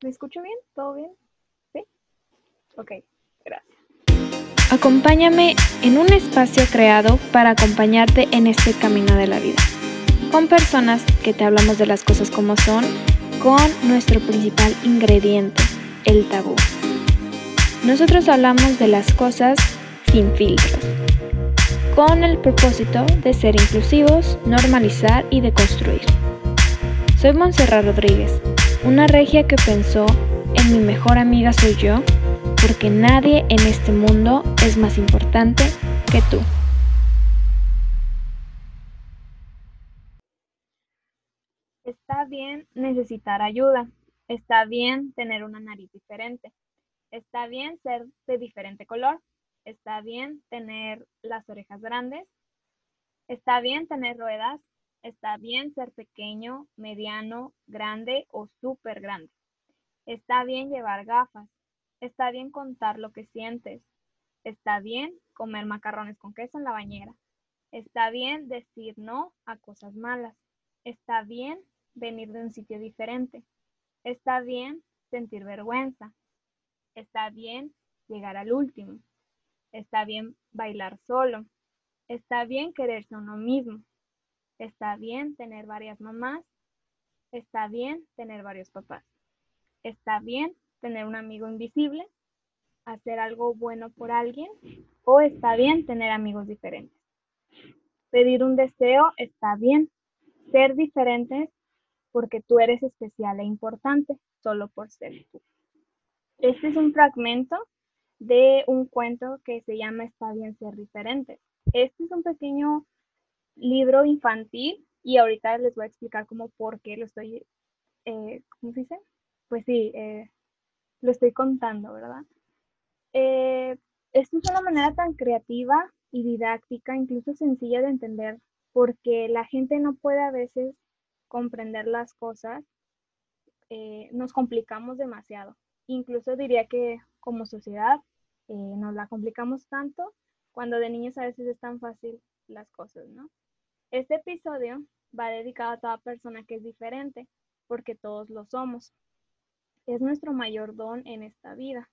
¿Me escucho bien? ¿Todo bien? ¿Sí? Ok, gracias. Acompáñame en un espacio creado para acompañarte en este camino de la vida. Con personas que te hablamos de las cosas como son, con nuestro principal ingrediente, el tabú. Nosotros hablamos de las cosas sin filtros, con el propósito de ser inclusivos, normalizar y deconstruir. Soy Montserrat Rodríguez una regia que pensó en mi mejor amiga soy yo, porque nadie en este mundo es más importante que tú. Está bien necesitar ayuda. Está bien tener una nariz diferente. Está bien ser de diferente color. Está bien tener las orejas grandes. Está bien tener ruedas. Está bien ser pequeño, mediano, grande o súper grande. Está bien llevar gafas. Está bien contar lo que sientes. Está bien comer macarrones con queso en la bañera. Está bien decir no a cosas malas. Está bien venir de un sitio diferente. Está bien sentir vergüenza. Está bien llegar al último. Está bien bailar solo. Está bien quererse a uno mismo. Está bien tener varias mamás. Está bien tener varios papás. Está bien tener un amigo invisible, hacer algo bueno por alguien o está bien tener amigos diferentes. Pedir un deseo está bien. Ser diferentes porque tú eres especial e importante solo por ser tú. Este es un fragmento de un cuento que se llama Está bien ser diferente. Este es un pequeño libro infantil y ahorita les voy a explicar como por qué lo estoy, eh, ¿cómo se dice? Pues sí, eh, lo estoy contando, ¿verdad? Eh, esto es una manera tan creativa y didáctica, incluso sencilla de entender, porque la gente no puede a veces comprender las cosas, nos complicamos demasiado. Incluso diría que como sociedad nos la complicamos tanto cuando de niños a veces es tan fácil las cosas, ¿no? Este episodio va dedicado a toda persona que es diferente, porque todos lo somos. Es nuestro mayor don en esta vida.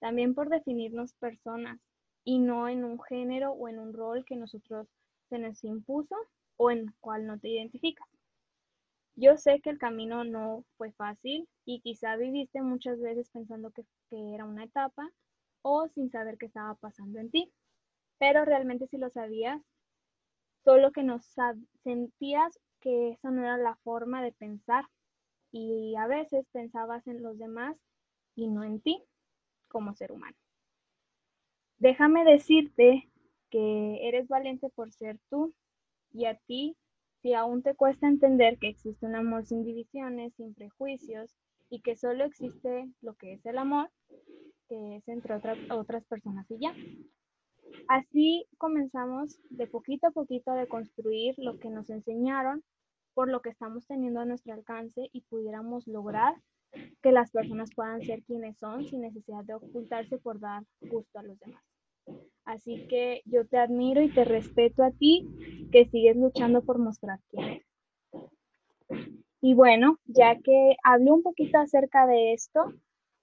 También por definirnos personas y no en un género o en un rol que nosotros se nos impuso o en cual no te identificas. Yo sé que el camino no fue fácil y quizá viviste muchas veces pensando que, que era una etapa o sin saber qué estaba pasando en ti. Pero realmente si lo sabías, solo que no sentías que esa no era la forma de pensar y a veces pensabas en los demás y no en ti como ser humano. Déjame decirte que eres valiente por ser tú y a ti, si aún te cuesta entender que existe un amor sin divisiones, sin prejuicios y que solo existe lo que es el amor, que es entre otras personas y ya. Así comenzamos de poquito a poquito a deconstruir lo que nos enseñaron por lo que estamos teniendo a nuestro alcance y pudiéramos lograr que las personas puedan ser quienes son sin necesidad de ocultarse por dar gusto a los demás. Así que yo te admiro y te respeto a ti que sigues luchando por mostrar quién eres. Y bueno, ya que hablé un poquito acerca de esto,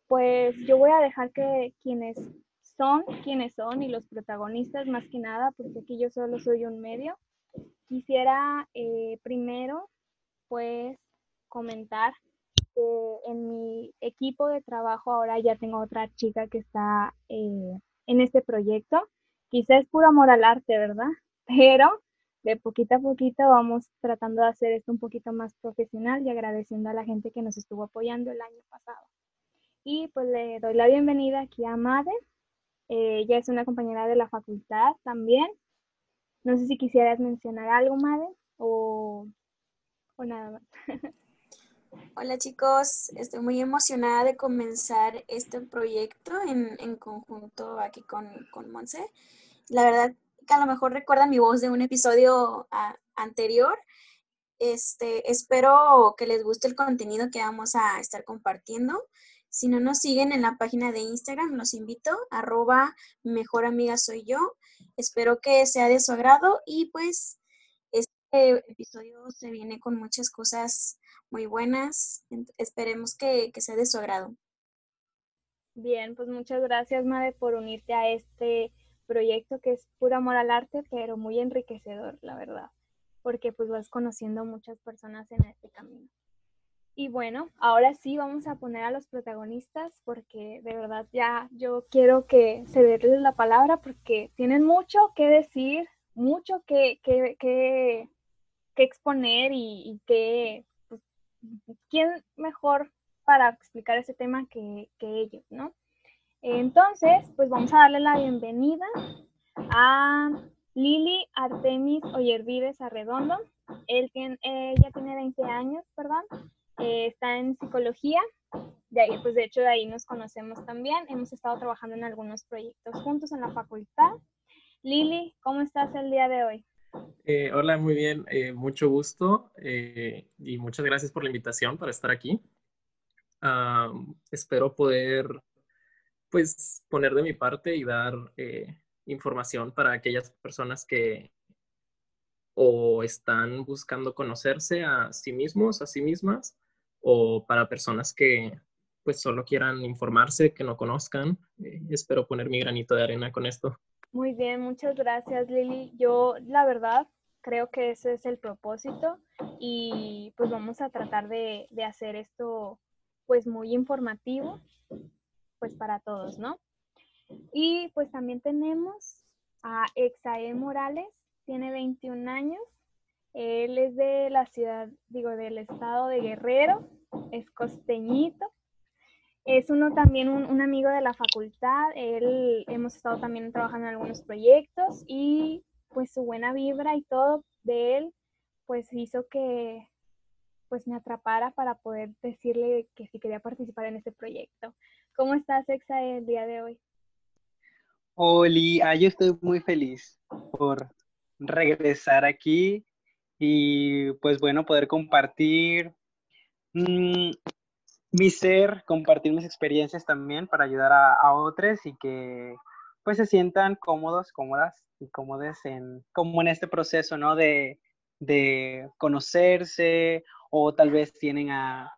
pues yo voy a dejar que quienes son quienes son y los protagonistas más que nada, porque aquí yo solo soy un medio. Quisiera eh, primero, pues, comentar que en mi equipo de trabajo ahora ya tengo otra chica que está eh, en este proyecto. Quizá es puro amor al arte, ¿verdad? Pero de poquito a poquito vamos tratando de hacer esto un poquito más profesional y agradeciendo a la gente que nos estuvo apoyando el año pasado. Y pues le doy la bienvenida aquí a Made. Eh, ella es una compañera de la facultad también. No sé si quisieras mencionar algo, Made, o, o nada más. Hola chicos, estoy muy emocionada de comenzar este proyecto en, en conjunto aquí con, con Monse. La verdad que a lo mejor recuerdan mi voz de un episodio anterior. Este, espero que les guste el contenido que vamos a estar compartiendo. Si no nos siguen en la página de Instagram, los invito, arroba mejor amiga soy yo. Espero que sea de su agrado y pues este episodio se viene con muchas cosas muy buenas. Esperemos que, que sea de su agrado. Bien, pues muchas gracias, Made, por unirte a este proyecto que es puro amor al arte, pero muy enriquecedor, la verdad, porque pues vas conociendo muchas personas en este camino. Y bueno, ahora sí vamos a poner a los protagonistas porque de verdad ya yo quiero que den la palabra porque tienen mucho que decir, mucho que, que, que, exponer y, que, pues, ¿quién mejor para explicar ese tema que, que ellos, ¿no? Entonces, pues vamos a darle la bienvenida a Lili Artemis Oyervides Arredondo. Él tiene, ella tiene 20 años, perdón. Eh, está en psicología. De ahí, pues de hecho de ahí nos conocemos también. Hemos estado trabajando en algunos proyectos juntos en la facultad. Lili, ¿cómo estás el día de hoy? Eh, hola, muy bien, eh, mucho gusto y muchas gracias por la invitación para estar aquí. espero poder pues poner de mi parte y dar eh, información para aquellas personas que o están buscando conocerse a sí mismos, a sí mismas, o para personas que pues solo quieran informarse, que no conozcan. Eh, espero poner mi granito de arena con esto. Muy bien, muchas gracias Lili. Yo la verdad creo que ese es el propósito y pues vamos a tratar de, de hacer esto pues muy informativo pues para todos, ¿no? Y pues también tenemos a Exae Morales, tiene 21 años, él es de la ciudad, digo, del estado de Guerrero, es costeñito, es uno también un, amigo de la facultad, él hemos estado también trabajando en algunos proyectos y pues su buena vibra y todo de él pues hizo que pues me atrapara para poder decirle que sí quería participar en este proyecto. ¿Cómo estás, Exa, el día de hoy? Oli, yo estoy muy feliz por regresar aquí y pues bueno, poder compartir mm, mi ser, compartir mis experiencias también para ayudar a, otros y que pues se sientan cómodos, cómodas y cómodes en, como en este proceso, ¿no? De, de conocerse o tal vez tienen a,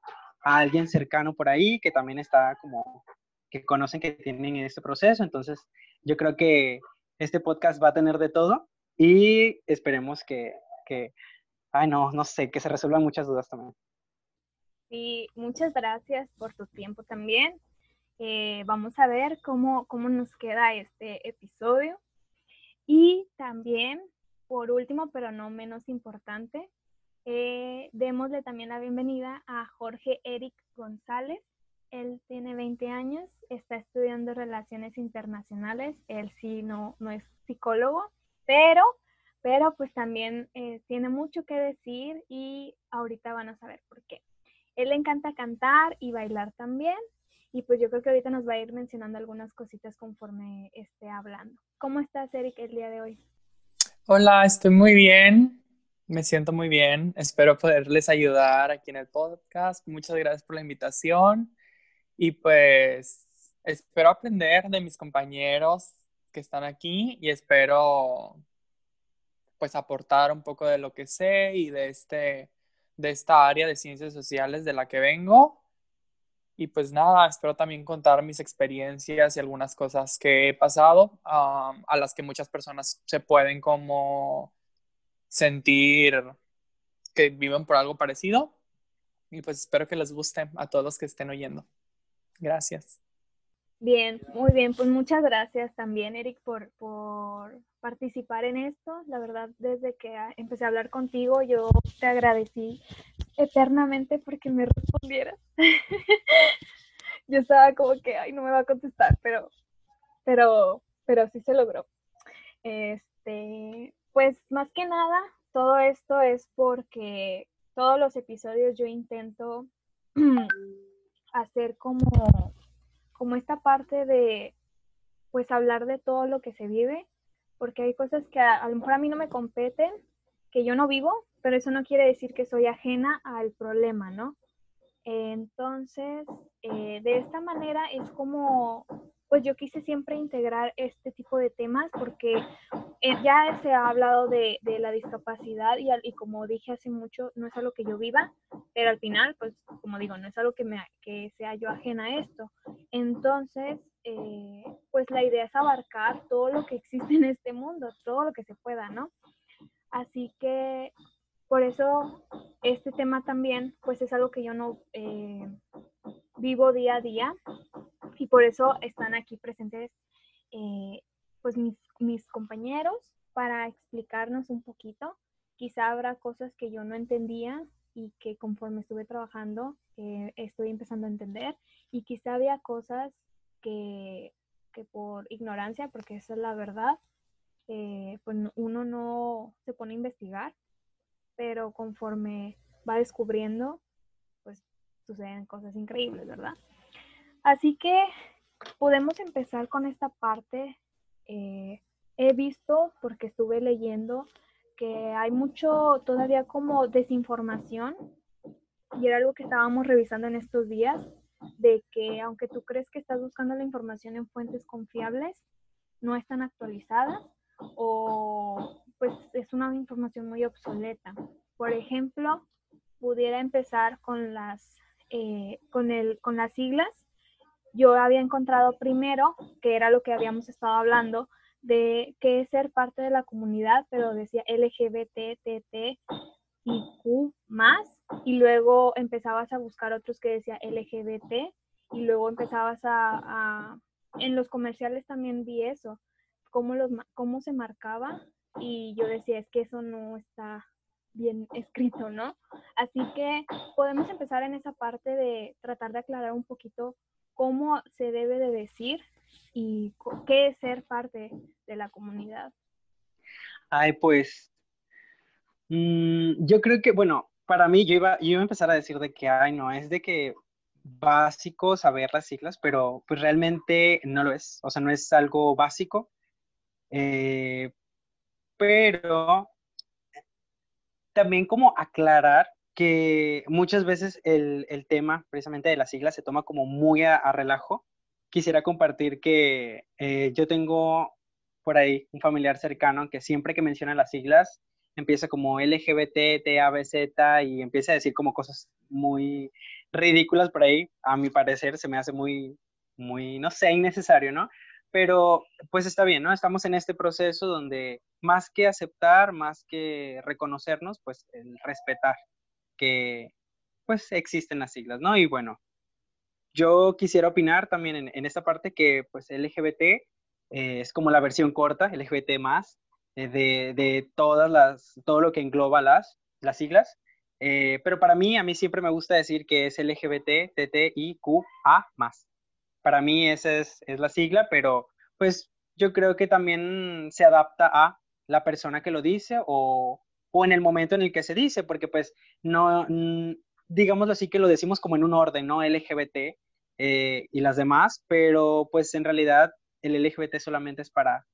a alguien cercano por ahí que también está como, que conocen que tienen en este proceso. Entonces, yo creo que este podcast va a tener de todo y esperemos que, que ay, no, no sé, que se resuelvan muchas dudas también. Sí, muchas gracias por tu tiempo también. Eh, vamos a ver cómo, cómo nos queda este episodio. Y también, por último, pero no menos importante, eh, démosle también la bienvenida a Jorge Eric González. Él tiene 20 años, está estudiando relaciones internacionales. Él sí no, no es psicólogo, pero, pero pues también eh, tiene mucho que decir y ahorita van a saber por qué. Él le encanta cantar y bailar también. Y pues yo creo que ahorita nos va a ir mencionando algunas cositas conforme esté hablando. ¿Cómo estás, Eric, el día de hoy? Hola, estoy muy bien. Me siento muy bien. Espero poderles ayudar aquí en el podcast. Muchas gracias por la invitación. Y pues espero aprender de mis compañeros que están aquí y espero pues aportar un poco de lo que sé y de este de esta área de ciencias sociales de la que vengo. Y pues nada, espero también contar mis experiencias y algunas cosas que he pasado a las que muchas personas se pueden como sentir que viven por algo parecido. Y pues espero que les guste a todos que estén oyendo. Gracias. Bien, muy bien. Pues muchas gracias también, Eric, por, por participar en esto. La verdad, desde que empecé a hablar contigo, yo te agradecí eternamente porque me respondieras. yo estaba como que, ay, no me va a contestar, pero, pero, pero sí se logró. Este, pues más que nada, todo esto es porque todos los episodios yo intento hacer como, como esta parte de, pues hablar de todo lo que se vive, porque hay cosas que a, lo mejor a mí no me competen, que yo no vivo, pero eso no quiere decir que soy ajena al problema, ¿no? Entonces, eh, de esta manera es como, pues yo quise siempre integrar este tipo de temas porque eh, ya se ha hablado de, la discapacidad y, y, como dije hace mucho, no es algo que yo viva, pero al final, pues como digo, no es algo que, me, que sea yo ajena a esto. Entonces, eh, pues la idea es abarcar todo lo que existe en este mundo, todo lo que se pueda, ¿no? Así que por eso este tema también, pues es algo que yo no eh, vivo día a día y por eso están aquí presentes eh, pues mis, compañeros para explicarnos un poquito. Quizá habrá cosas que yo no entendía y que conforme estuve trabajando estoy empezando a entender y quizá había cosas que, por ignorancia, porque esa es la verdad, eh, pues uno no se pone a investigar, pero conforme va descubriendo, suceden cosas increíbles, ¿verdad? Así que podemos empezar con esta parte. Eh, he visto, porque estuve leyendo, que hay mucho todavía como desinformación y era algo que estábamos revisando en estos días de que aunque tú crees que estás buscando la información en fuentes confiables, no están actualizadas o pues es una información muy obsoleta. Por ejemplo, pudiera empezar con las, eh, con, el, con las siglas. Yo había encontrado primero, que era lo que habíamos estado hablando, de qué es ser parte de la comunidad, pero decía LGBT, TT y Q más, y luego empezabas a buscar otros que decía LGBT y luego empezabas a, en los comerciales también vi eso, cómo, los, cómo se marcaba y yo decía, es que eso no está bien escrito, ¿no? Así que podemos empezar en esa parte de tratar de aclarar un poquito cómo se debe de decir y qué es ser parte de la comunidad. Ay, pues mm, yo creo que, bueno, para mí yo iba, yo iba a empezar a decir de que, ay, no, es de que básico saber las siglas, pero pues realmente no lo es, o sea, no es algo básico, eh, pero también como aclarar que muchas veces el, tema precisamente de las siglas se toma como muy a, relajo. Quisiera compartir que eh, yo tengo por ahí un familiar cercano que siempre que menciona las siglas empieza como LGBT, TABZ y empieza a decir como cosas muy ridículas por ahí, a mi parecer se me hace muy, muy, no sé, innecesario, ¿no? Pero pues está bien, ¿no? Estamos en este proceso donde más que aceptar, más que reconocernos, pues el respetar que pues existen las siglas, ¿no? Y bueno, yo quisiera opinar también en, esta parte que pues LGBT eh, es como la versión corta, LGBT más, eh, de, todas las, todo lo que engloba las, las siglas. Eh, pero para mí, a mí siempre me gusta decir que es LGBT, A más. Para mí esa es, es la sigla, pero pues yo creo que también se adapta a la persona que lo dice o, o en el momento en el que se dice, porque pues no, digámoslo así que lo decimos como en un orden, ¿no? LGBT eh, y las demás, pero pues en realidad el LGBT solamente es para,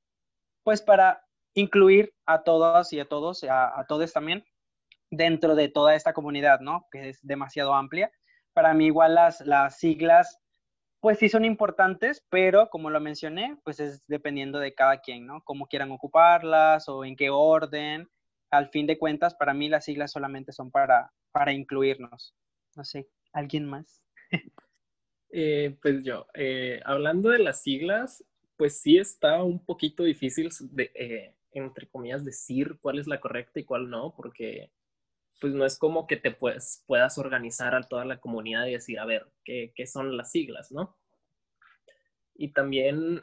pues para incluir a todas y a todos, a, todos también, dentro de toda esta comunidad, ¿no? Que es demasiado amplia. Para mí igual las, las siglas, pues sí son importantes, pero como lo mencioné, pues es dependiendo de cada quien, ¿no? Cómo quieran ocuparlas o en qué orden. Al fin de cuentas, para mí las siglas solamente son para, para incluirnos. No sé, ¿alguien más? Eh, pues yo, eh, hablando de las siglas, pues sí está un poquito difícil de, eh, entre comillas, decir cuál es la correcta y cuál no, porque pues no es como que te puedes, puedas organizar a toda la comunidad y decir, a ver, ¿qué, qué son las siglas, no? Y también,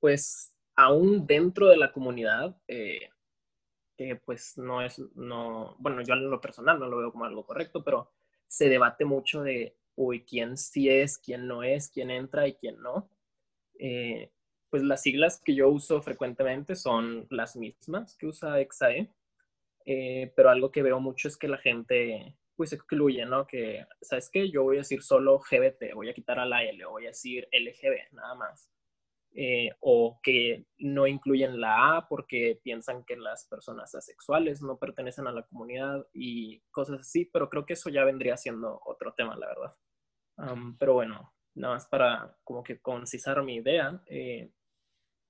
pues, aún dentro de la comunidad, eh, que pues no es, no, bueno, yo en lo personal no lo veo como algo correcto, pero se debate mucho de, uy, quién sí es, quién no es, quién entra y quién no. Eh, pues las siglas que yo uso frecuentemente son las mismas que usa XAE, eh, pero algo que veo mucho es que la gente pues excluye, ¿no? Que, ¿sabes qué? Yo voy a decir solo GBT, voy a quitar a la L, voy a decir LGB, nada más. Eh, o que no incluyen la A porque piensan que las personas asexuales no pertenecen a la comunidad y cosas así, pero creo que eso ya vendría siendo otro tema, la verdad. pero bueno, nada más para como que concisar mi idea, eh,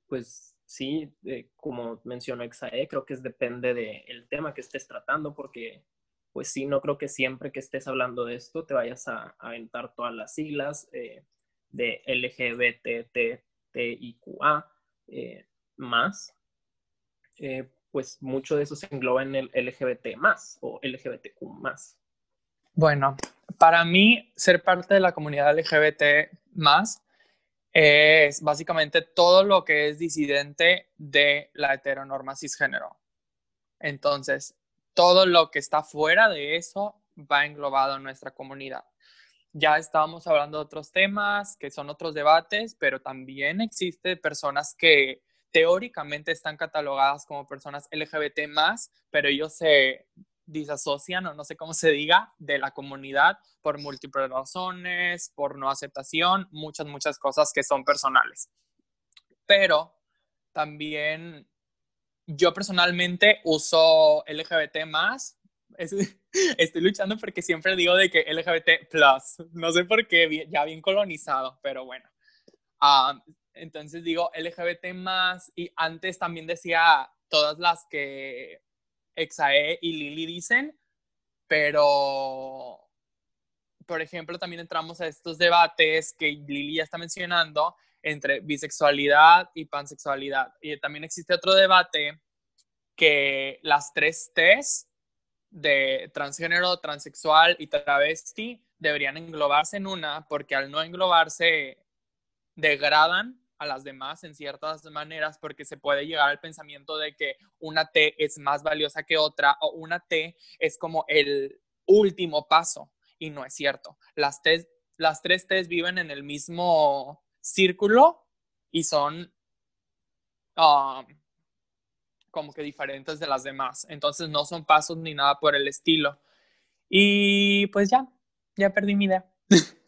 pues sí, como mencionó Exae, creo que es, depende del tema que estés tratando, porque pues sí, no creo que siempre que estés hablando de esto te vayas a, aventar todas las siglas eh, de LGBTTIQA eh, más. Eh, pues mucho de eso se engloba en el LGBT más o LGBTQ más. Bueno, para mí ser parte de la comunidad LGBT más es básicamente todo lo que es disidente de la heteronorma cisgénero. Entonces, todo lo que está fuera de eso va englobado en nuestra comunidad. Ya estábamos hablando de otros temas que son otros debates, pero también existe personas que teóricamente están catalogadas como personas LGBT más, pero ellos se disasocian o no sé cómo se diga de la comunidad por múltiples razones, por no aceptación, muchas, muchas cosas que son personales. Pero también yo personalmente uso LGBT más. Estoy luchando porque siempre digo de que LGBT plus. No sé por qué, ya bien colonizado, pero bueno. Ah, entonces digo LGBT más y antes también decía todas las que Exae y Lili dicen, pero por ejemplo también entramos a estos debates que Lili ya está mencionando entre bisexualidad y pansexualidad. Y también existe otro debate que las tres T's de transgénero, transexual y travesti deberían englobarse en una porque al no englobarse degradan a las demás en ciertas maneras porque se puede llegar al pensamiento de que una T es más valiosa que otra o una T es como el último paso y no es cierto. Las, las tres T's viven en el mismo círculo y son um, como que diferentes de las demás. Entonces no son pasos ni nada por el estilo. Y pues ya, ya perdí mi idea.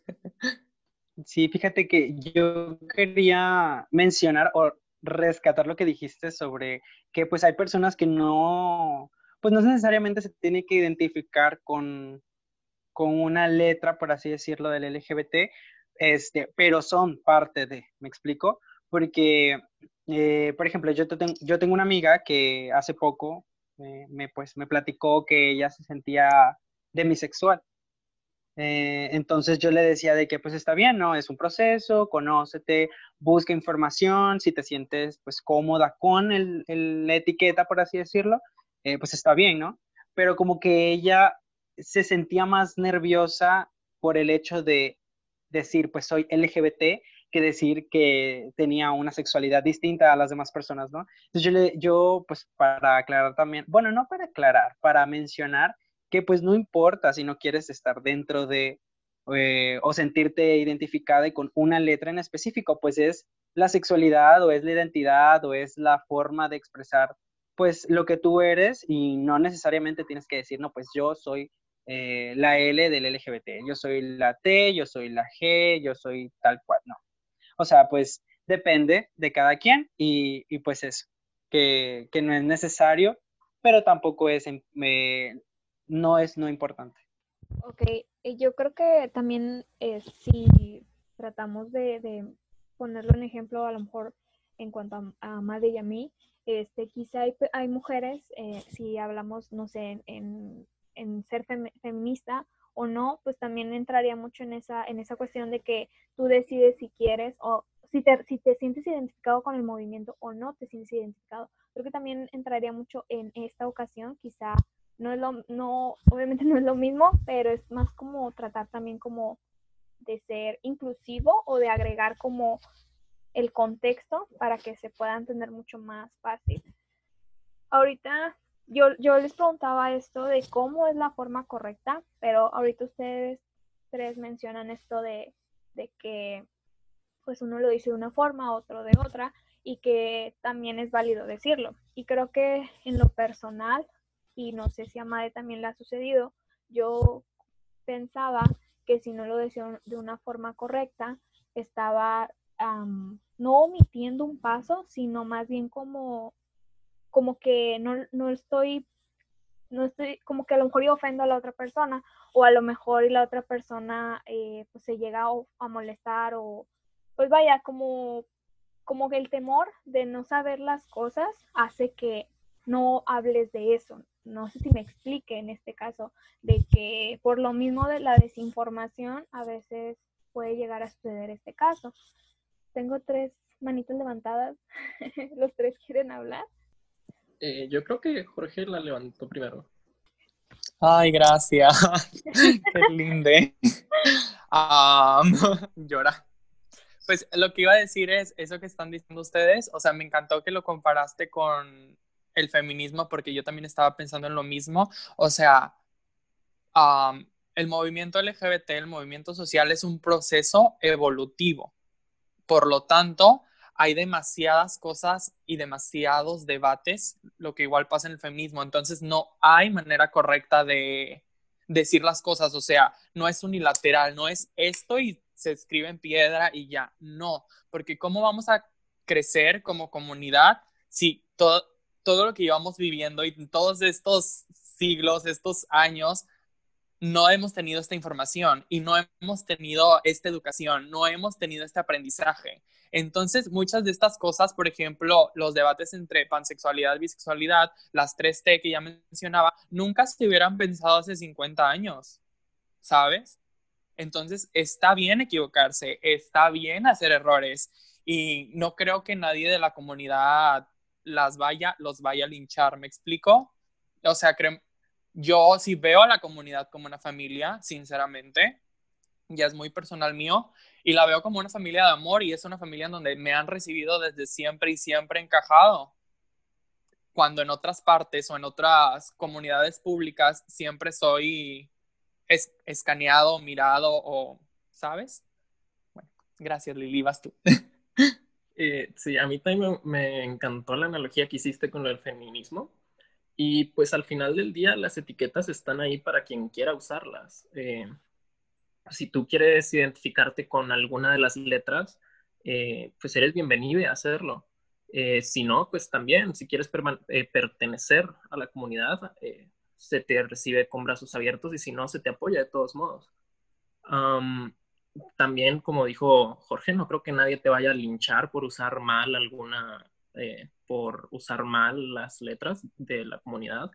Sí, fíjate que yo quería mencionar o rescatar lo que dijiste sobre que pues hay personas que no, pues no necesariamente se tiene que identificar con, con una letra, por así decirlo, del LGBT, este, pero son parte de, ¿me explico? Porque, eh, por ejemplo, yo, yo tengo una amiga que hace poco me, pues, me platicó que ella se sentía demisexual. Eh, entonces yo le decía de que pues está bien, ¿no? Es un proceso, conócete, busca información, si te sientes pues cómoda con el, la etiqueta, por así decirlo, eh, pues está bien, ¿no? Pero como que ella se sentía más nerviosa por el hecho de decir, pues soy LGBT, que decir que tenía una sexualidad distinta a las demás personas, ¿no? Entonces yo, le, yo, pues para aclarar también, bueno, no para aclarar, para mencionar pues no importa si no quieres estar dentro de eh, o sentirte identificada con una letra en específico, pues es la sexualidad o es la identidad o es la forma de expresar pues lo que tú eres y no necesariamente tienes que decir, no, pues yo soy eh, la L del LGBT, yo soy la T, yo soy la G, yo soy tal cual, no. O sea, pues depende de cada quien y, y pues eso, que, que, no es necesario, pero tampoco es, no es no importante. Ok, yo creo que también eh, si tratamos de, de, ponerlo en ejemplo, a lo mejor en cuanto a, a Madre y a mí, este, quizá hay, hay mujeres, eh, si hablamos, no sé, en, en ser feminista o no, pues también entraría mucho en esa, en esa cuestión de que tú decides si quieres o si te, si te sientes identificado con el movimiento o no te sientes identificado. Creo que también entraría mucho en esta ocasión, quizá no es lo, no, obviamente no es lo mismo, pero es más como tratar también como de ser inclusivo o de agregar como el contexto para que se pueda entender mucho más fácil. Ahorita yo, yo les preguntaba esto de cómo es la forma correcta, pero ahorita ustedes tres mencionan esto de, de que pues uno lo dice de una forma, otro de otra, y que también es válido decirlo. Y creo que en lo personal, y no sé si a Madre también le ha sucedido, yo pensaba que si no lo decía de una forma correcta, estaba no omitiendo un paso, sino más bien como como que no, no estoy, no estoy, como que a lo mejor yo ofendo a la otra persona, o a lo mejor la otra persona eh, pues se llega a, molestar, o pues vaya, como como que el temor de no saber las cosas hace que no hables de eso. No sé si me explique en este caso, de que por lo mismo de la desinformación a veces puede llegar a suceder este caso. Tengo tres manitas levantadas. ¿Los tres quieren hablar? Eh, yo creo que Jorge la levantó primero. Ay, gracias. Qué linde. llora. Pues lo que iba a decir es eso que están diciendo ustedes. O sea, me encantó que lo comparaste con el feminismo porque yo también estaba pensando en lo mismo. O sea, el movimiento LGBT, el movimiento social es un proceso evolutivo. Por lo tanto, hay demasiadas cosas y demasiados debates, lo que igual pasa en el feminismo. Entonces, no hay manera correcta de decir las cosas. O sea, no es unilateral, no es esto y se escribe en piedra y ya. No, porque ¿cómo vamos a crecer como comunidad si todo, todo lo que llevamos viviendo y todos estos siglos, estos años, no hemos tenido esta información y no hemos tenido esta educación, no hemos tenido este aprendizaje. Entonces, muchas de estas cosas, por ejemplo, los debates entre pansexualidad, bisexualidad, las tres T que ya mencionaba, nunca se hubieran pensado hace 50 años, ¿sabes? Entonces, está bien equivocarse, está bien hacer errores y no creo que nadie de la comunidad las vaya, los vaya a linchar, ¿me explico? O sea, yo sí veo a la comunidad como una familia, sinceramente, ya es muy personal mío, y la veo como una familia de amor y es una familia en donde me han recibido desde siempre y siempre encajado. Cuando en otras partes o en otras comunidades públicas siempre soy escaneado, mirado o, ¿sabes? Bueno, gracias Lili, vas tú. Eh, sí, a mí también me, encantó la analogía que hiciste con el feminismo. Y pues al final del día las etiquetas están ahí para quien quiera usarlas. Eh, si tú quieres identificarte con alguna de las letras, eh, pues eres bienvenido a hacerlo. si no, pues también, si quieres pertenecer a la comunidad, se te recibe con brazos abiertos y si no, se te apoya de todos modos. También, como dijo Jorge, no creo que nadie te vaya a linchar por usar mal alguna, eh, por usar mal las letras de la comunidad,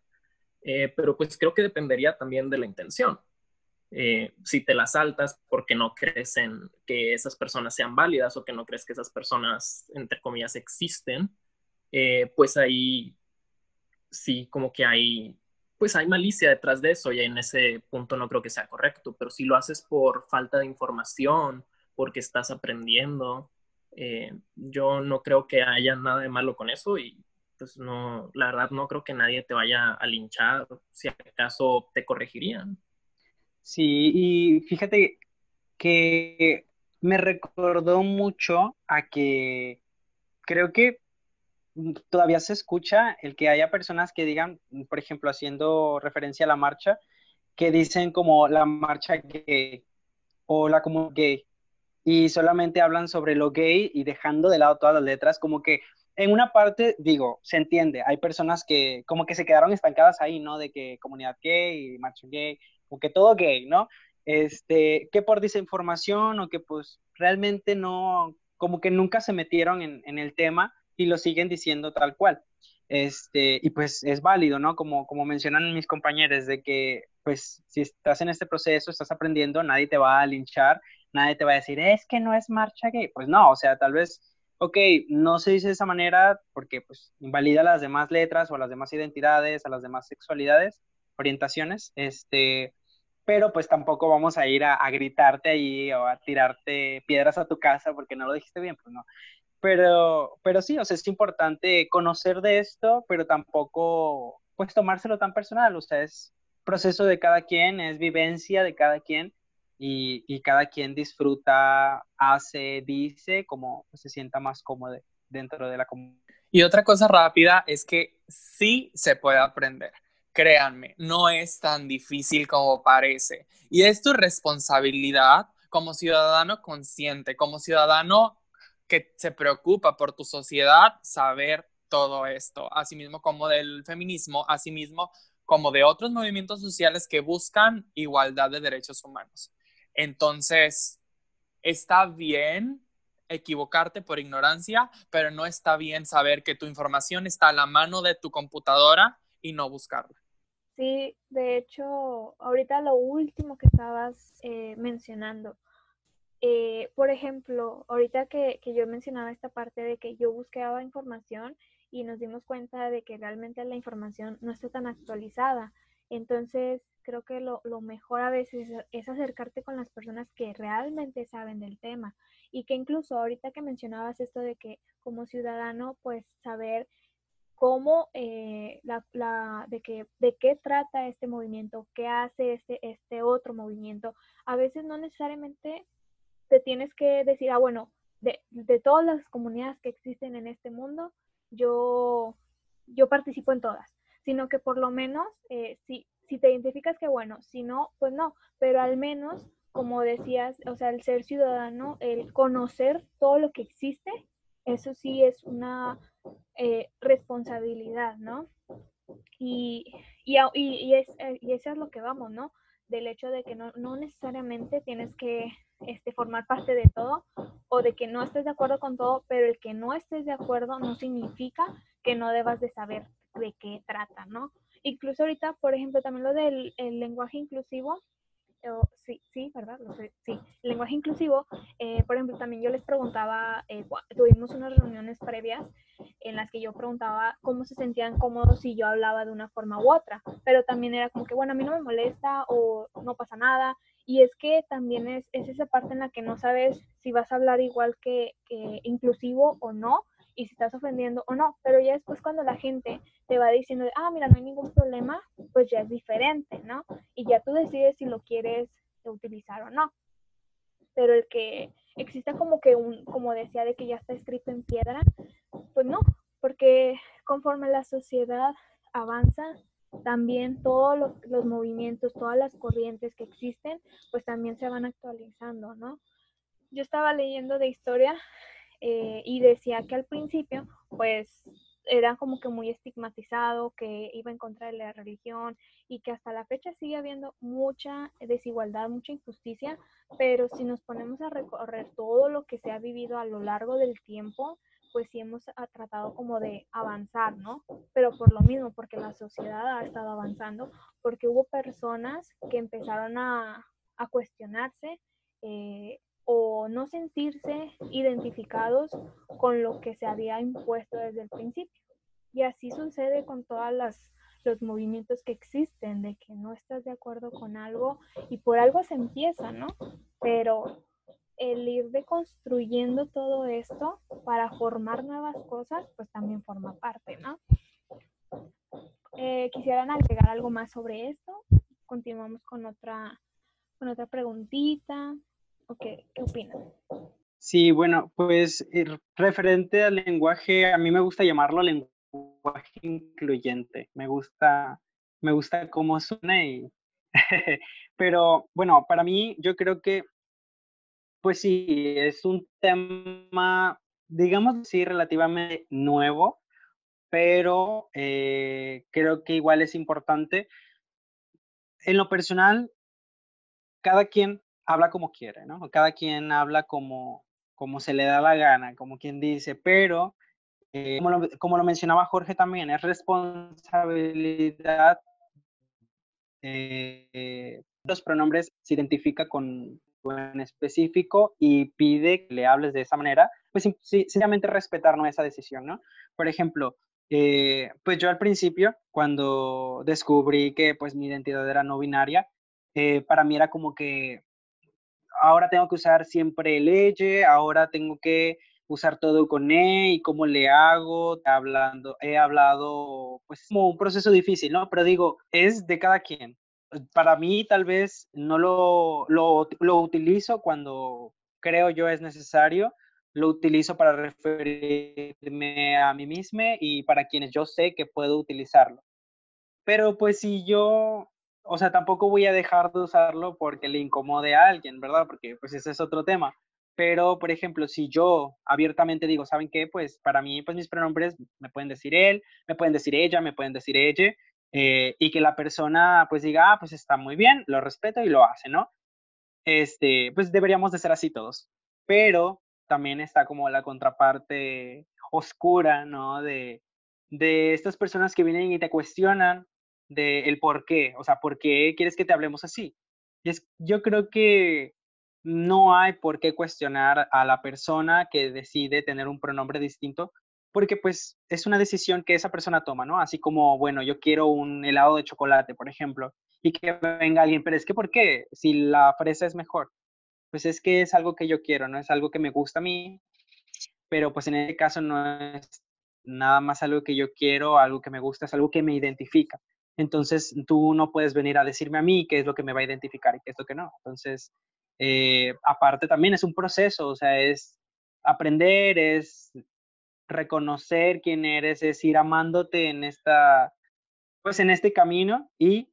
eh, pero pues creo que dependería también de la intención. Eh, si te las saltas porque no crees en que esas personas sean válidas o que no crees que esas personas, entre comillas, existen, pues ahí sí como que hay pues hay malicia detrás de eso y en ese punto no creo que sea correcto, pero si lo haces por falta de información, porque estás aprendiendo, eh, yo no creo que haya nada de malo con eso y pues no, la verdad no creo que nadie te vaya a linchar, si acaso te corregirían. Sí, y fíjate que me recordó mucho a que creo que todavía se escucha el que haya personas que digan, por ejemplo, haciendo referencia a la marcha, que dicen como la marcha gay o la comunidad gay y solamente hablan sobre lo gay y dejando de lado todas las letras, como que en una parte, digo, se entiende, hay personas que como que se quedaron estancadas ahí, ¿no? De que comunidad gay y marcha gay, o que todo gay, ¿no? Este, que por desinformación o que pues realmente no, como que nunca se metieron en el tema y lo siguen diciendo tal cual. Este, y pues es válido, ¿no? Como, como mencionan mis compañeros, de que pues si estás en este proceso, estás aprendiendo, nadie te va a linchar, nadie te va a decir, es que no es marcha gay. Pues no, o sea, tal vez, ok, no se dice de esa manera porque pues invalida las demás letras o las demás identidades, a las demás sexualidades, orientaciones, este, pero pues tampoco vamos a ir a, a gritarte ahí o a tirarte piedras a tu casa porque no lo dijiste bien, pues no. Pero, pero sí, o sea, es importante conocer de esto, pero tampoco, pues, tomárselo tan personal. O sea, es proceso de cada quien, es vivencia de cada quien y, y cada quien disfruta, hace, dice, como se sienta más cómodo dentro de la comunidad. Y otra cosa rápida es que sí se puede aprender. Créanme, no es tan difícil como parece. Y es tu responsabilidad como ciudadano consciente, como ciudadano que se preocupa por tu sociedad saber todo esto, asimismo como del feminismo, asimismo como de otros movimientos sociales que buscan igualdad de derechos humanos. Entonces, está bien equivocarte por ignorancia, pero no está bien saber que tu información está a la mano de tu computadora y no buscarla. Sí, de hecho, ahorita lo último que estabas eh, mencionando, eh, por ejemplo, ahorita que, que yo mencionaba esta parte de que yo buscaba información y nos dimos cuenta de que realmente la información no está tan actualizada. Entonces, creo que lo, lo, mejor a veces es acercarte con las personas que realmente saben del tema y que incluso ahorita que mencionabas esto de que como ciudadano, pues saber cómo, eh, la, la, de, que, de qué trata este movimiento, qué hace este, este otro movimiento. A veces no necesariamente te tienes que decir, ah, bueno, de, de todas las comunidades que existen en este mundo, yo, yo participo en todas, sino que por lo menos, eh, si, si te identificas que bueno, si no, pues no, pero al menos, como decías, o sea, el ser ciudadano, el conocer todo lo que existe, eso sí es una eh, responsabilidad, ¿no? Y, y, y, es, eh, y eso es lo que vamos, ¿no? Del hecho de que no, no necesariamente tienes que este, formar parte de todo o de que no estés de acuerdo con todo, pero el que no estés de acuerdo no significa que no debas de saber de qué trata, ¿no? Incluso ahorita, por ejemplo, también lo del lenguaje inclusivo, sí, sí, ¿verdad? sí, el lenguaje inclusivo, eh, por ejemplo, también yo les preguntaba, eh, tuvimos unas reuniones previas en las que yo preguntaba cómo se sentían cómodos si yo hablaba de una forma u otra, pero también era como que, bueno, a mí no me molesta o no pasa nada, y es que también es, es esa parte en la que no sabes si vas a hablar igual que, que inclusivo o no, y si estás ofendiendo o no, pero ya después cuando la gente te va diciendo, ah, mira, no hay ningún problema, pues ya es diferente, ¿no? Y ya tú decides si lo quieres utilizar o no. Pero el que exista como que un, como decía, de que ya está escrito en piedra, pues no, porque conforme la sociedad avanza, también todos los, los, movimientos, todas las corrientes que existen, pues también se van actualizando, ¿no? Yo estaba leyendo de historia eh, y decía que al principio, pues era como que muy estigmatizado, que iba en contra de la religión y que hasta la fecha sigue habiendo mucha desigualdad, mucha injusticia, pero si nos ponemos a recorrer todo lo que se ha vivido a lo largo del tiempo, pues sí hemos tratado como de avanzar, ¿no? Pero por lo mismo, porque la sociedad ha estado avanzando, porque hubo personas que empezaron a, a cuestionarse eh, o no sentirse identificados con lo que se había impuesto desde el principio. Y así sucede con todos los movimientos que existen, de que no estás de acuerdo con algo y por algo se empieza, ¿no? Pero el ir deconstruyendo todo esto para formar nuevas cosas, pues también forma parte, ¿no? Eh, ¿Quisieran agregar algo más sobre esto? Continuamos con otra, con otra preguntita. Qué, qué opinan? Sí, bueno, pues eh, referente al lenguaje, a mí me gusta llamarlo lenguaje incluyente. Me gusta, me gusta cómo suena y... Pero bueno, para mí yo creo que pues sí, es un tema, digamos sí, relativamente nuevo, pero eh, creo que igual es importante. En lo personal, cada quien habla como quiere, ¿no? Cada quien habla como, como se le da la gana, como quien dice, pero eh, como, lo, mencionaba Jorge también, es responsabilidad. Los pronombres se identifica con, en específico y pide que le hables de esa manera, pues sencillamente respetarnos esa decisión, ¿no? Por ejemplo, eh, pues yo al principio, cuando descubrí que pues mi identidad era no binaria, eh, para mí era como que ahora tengo que usar siempre el ella, ahora tengo que usar todo con E y cómo le hago, hablando, he hablado, pues como un proceso difícil, ¿no? Pero digo, es de cada quien para mí tal vez no lo, lo, lo, utilizo cuando creo yo es necesario, lo utilizo para referirme a mí mismo y para quienes yo sé que puedo utilizarlo. Pero pues si yo, o sea, tampoco voy a dejar de usarlo porque le incomode a alguien, ¿verdad? Porque pues ese es otro tema. Pero, por ejemplo, si yo abiertamente digo, ¿saben qué? Pues para mí, pues mis pronombres me pueden decir él, me pueden decir ella, me pueden decir ella, eh, y que la persona pues diga, ah, pues está muy bien, lo respeto y lo hace, ¿no? Este, pues deberíamos de ser así todos. Pero también está como la contraparte oscura, ¿no? De, de estas personas que vienen y te cuestionan de el por qué, o sea, ¿por qué quieres que te hablemos así? Y es, yo creo que no hay por qué cuestionar a la persona que decide tener un pronombre distinto, porque pues es una decisión que esa persona toma, ¿no? Así como, bueno, yo quiero un helado de chocolate, por ejemplo, y que venga alguien, pero es que ¿por qué? Si la fresa es mejor, pues es que es algo que yo quiero, no es algo que me gusta a mí, pero pues en este caso no es nada más algo que yo quiero, algo que me gusta, es algo que me identifica. Entonces tú no puedes venir a decirme a mí qué es lo que me va a identificar y qué es lo que no. Entonces, eh, aparte también es un proceso, o sea, es aprender, es reconocer quién eres, es ir amándote en esta, pues en este camino y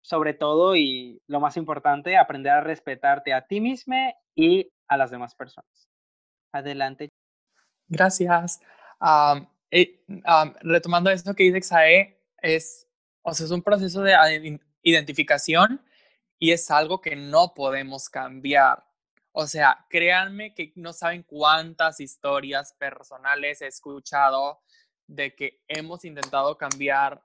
sobre todo y lo más importante, aprender a respetarte a ti mismo y a las demás personas. Adelante. Gracias. Eh, retomando esto que dice Xae, es, o sea, es un proceso de identificación y es algo que no podemos cambiar. O sea, créanme que no saben cuántas historias personales he escuchado de que hemos intentado cambiar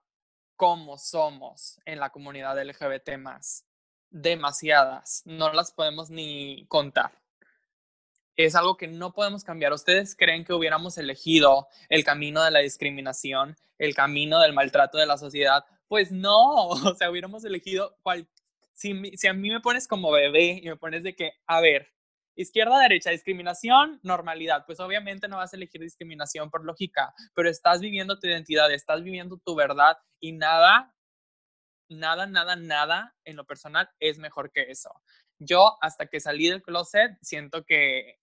cómo somos en la comunidad LGBT más. Demasiadas. No las podemos ni contar. Es algo que no podemos cambiar. ¿Ustedes creen que hubiéramos elegido el camino de la discriminación, el camino del maltrato de la sociedad? Pues no, o sea, hubiéramos elegido cual, si, si a mí me pones como bebé y me pones de que, a ver, izquierda, derecha, discriminación, normalidad. Pues obviamente no vas a elegir discriminación por lógica, pero estás viviendo tu identidad, estás viviendo tu verdad y nada, nada, nada, nada en lo personal es mejor que eso. Yo hasta que salí del closet siento que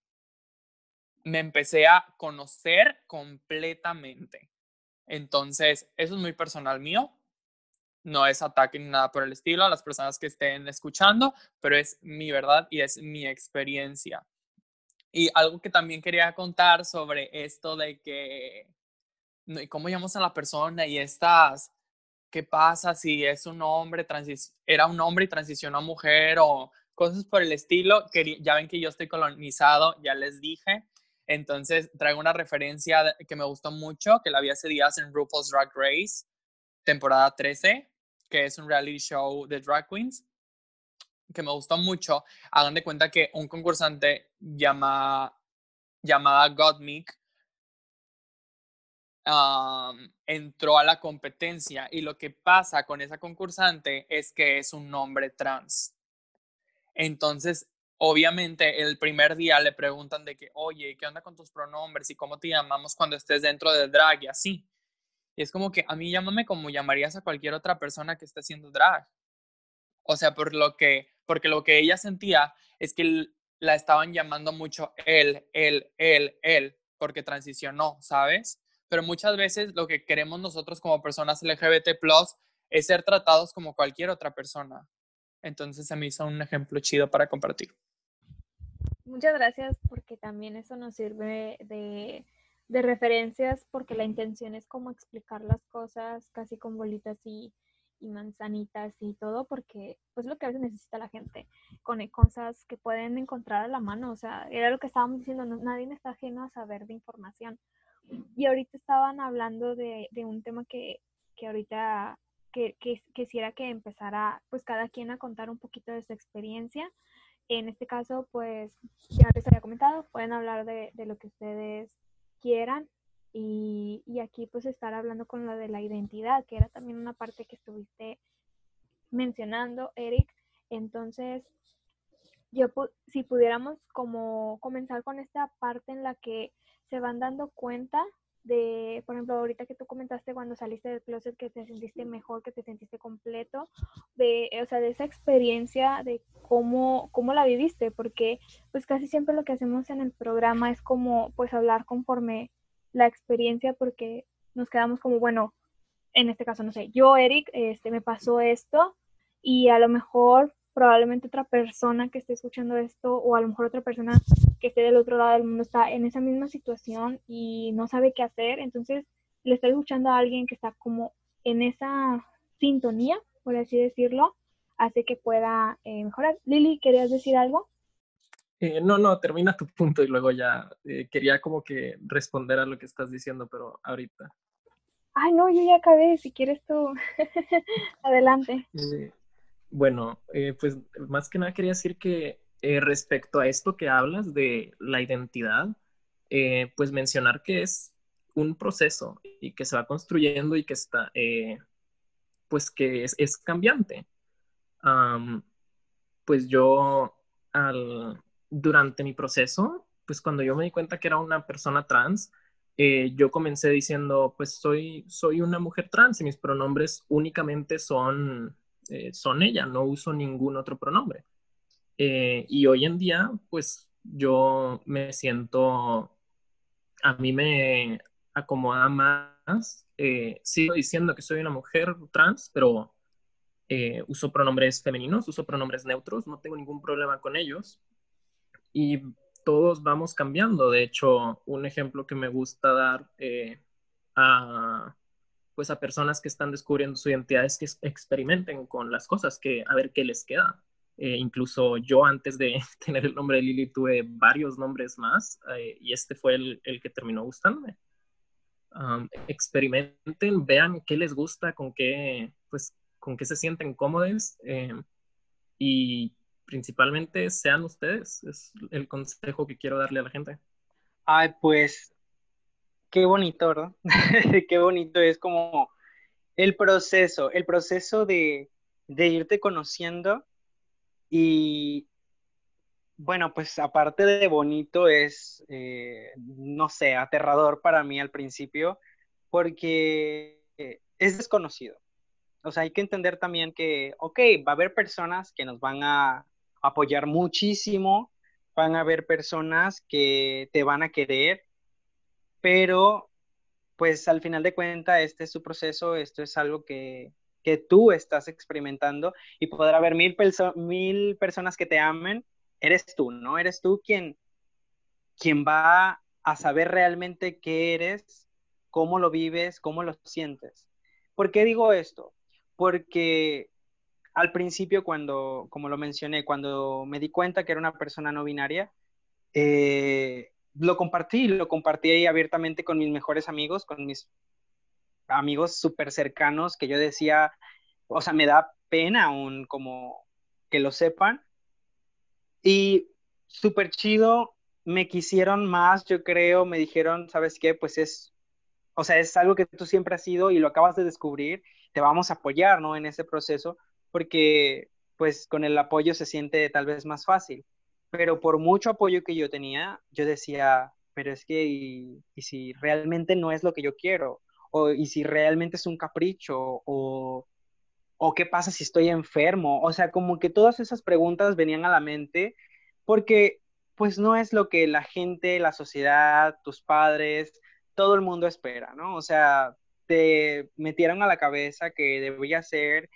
me empecé a conocer completamente. Entonces, eso es muy personal mío no es ataque ni nada por el estilo a las personas que estén escuchando, pero es mi verdad y es mi experiencia. Y algo que también quería contar sobre esto de que, ¿cómo llamamos a la persona? Y estas, ¿qué pasa si es un hombre, era un hombre y transicionó a mujer o cosas por el estilo? Ya ven que yo estoy colonizado, ya les dije. Entonces traigo una referencia que me gustó mucho, que la vi hace días en RuPaul's Drag Race, temporada 13, que es un reality show de drag queens, que me gustó mucho. Hagan de cuenta que un concursante llama, llamada Godmik entró a la competencia y lo que pasa con esa concursante es que es un hombre trans. Entonces, obviamente, el primer día le preguntan de que, oye, ¿qué onda con tus pronombres y cómo te llamamos cuando estés dentro del drag y así? Y es como que a mí llámame como llamarías a cualquier otra persona que esté haciendo drag. O sea, por lo que, porque lo que ella sentía es que la estaban llamando mucho él, él, él, él, porque transicionó, ¿sabes? Pero muchas veces lo que queremos nosotros como personas LGBT es ser tratados como cualquier otra persona. Entonces se me hizo un ejemplo chido para compartir. Muchas gracias porque también eso nos sirve de de referencias porque la intención es como explicar las cosas casi con bolitas y, manzanitas y todo porque pues lo que a veces necesita la gente con cosas que pueden encontrar a la mano o sea era lo que estábamos diciendo nadie está ajeno a saber de información. Y ahorita estaban hablando de, un tema que, que ahorita que, que, quisiera que empezara pues cada quien a contar un poquito de su experiencia en este caso pues ya les había comentado pueden hablar de, lo que ustedes quieran. Y, aquí pues estar hablando con lo de la identidad, que era también una parte que estuviste mencionando, Eric. Entonces, yo si pudiéramos como comenzar con esta parte en la que se van dando cuenta de, por ejemplo, ahorita que tú comentaste cuando saliste del closet que te sentiste mejor, que te sentiste completo, de, o sea, de esa experiencia de cómo, cómo la viviste, porque pues casi siempre lo que hacemos en el programa es como pues hablar conforme la experiencia, porque nos quedamos como, bueno, en este caso, no sé, yo, Eric, este, me pasó esto y a lo mejor probablemente otra persona que esté escuchando esto o a lo mejor otra persona que esté del otro lado del mundo está en esa misma situación y no sabe qué hacer, entonces le está escuchando a alguien que está como en esa sintonía, por así decirlo, hace que pueda eh, mejorar. Lili, ¿querías decir algo? Eh, no, no, termina tu punto y luego ya eh, quería como que responder a lo que estás diciendo, pero ahorita. Ay, no, yo ya acabé, si quieres tú. Adelante. Eh, bueno, pues más que nada quería decir que respecto a esto que hablas de la identidad, pues mencionar que es un proceso y que se va construyendo y que está, pues que es, es cambiante. pues yo al, durante mi proceso, pues cuando yo me di cuenta que era una persona trans, eh, yo comencé diciendo, pues soy, soy una mujer trans y mis pronombres únicamente son, eh, son ella, no uso ningún otro pronombre. Eh, y hoy en día, pues yo me siento, a mí me acomoda más, sigo diciendo que soy una mujer trans, pero uso pronombres femeninos, uso pronombres neutros, no tengo ningún problema con ellos y todos vamos cambiando. De hecho, un ejemplo que me gusta dar eh, a, pues a personas que están descubriendo su identidad es que experimenten con las cosas, que a ver qué les queda. Eh, incluso yo antes de tener el nombre de Lili tuve varios nombres más eh, y este fue el, el que terminó gustándome. experimenten, vean qué les gusta, con qué, pues, con qué se sienten cómodos y principalmente sean ustedes. Es el consejo que quiero darle a la gente. Ay, pues, qué bonito, ¿verdad? qué bonito es como el proceso, el proceso de, irte conociendo y, bueno, pues aparte de bonito es, eh, no sé, aterrador para mí al principio, porque es desconocido. O sea, hay que entender también que, ok, va a haber personas que nos van a apoyar muchísimo, van a haber personas que te van a querer, pero pues al final de cuentas este es su proceso, esto es algo que, que tú estás experimentando y podrá haber mil, mil personas que te amen, eres tú, ¿no? Eres tú quien, quien va a saber realmente qué eres, cómo lo vives, cómo lo sientes. ¿Por qué digo esto? Porque al principio cuando, como lo mencioné, cuando me di cuenta que era una persona no binaria, eh, lo compartí, lo compartí ahí abiertamente con mis mejores amigos, con mis amigos súper cercanos, que yo decía, o sea, me da pena aún como que lo sepan. Y súper chido, me quisieron más, yo creo, me dijeron, ¿sabes qué? Pues es, o sea, es algo que tú siempre has sido y lo acabas de descubrir, te vamos a apoyar, ¿no? En ese proceso porque pues con el apoyo se siente tal vez más fácil. Pero por mucho apoyo que yo tenía, yo decía, pero es que, ¿y, si realmente no es lo que yo quiero? ¿Y si realmente es un capricho? O, ¿O qué pasa si estoy enfermo? O sea, como que todas esas preguntas venían a la mente porque pues no es lo que la gente, la sociedad, tus padres, todo el mundo espera, ¿no? O sea, te metieron a la cabeza que debía ser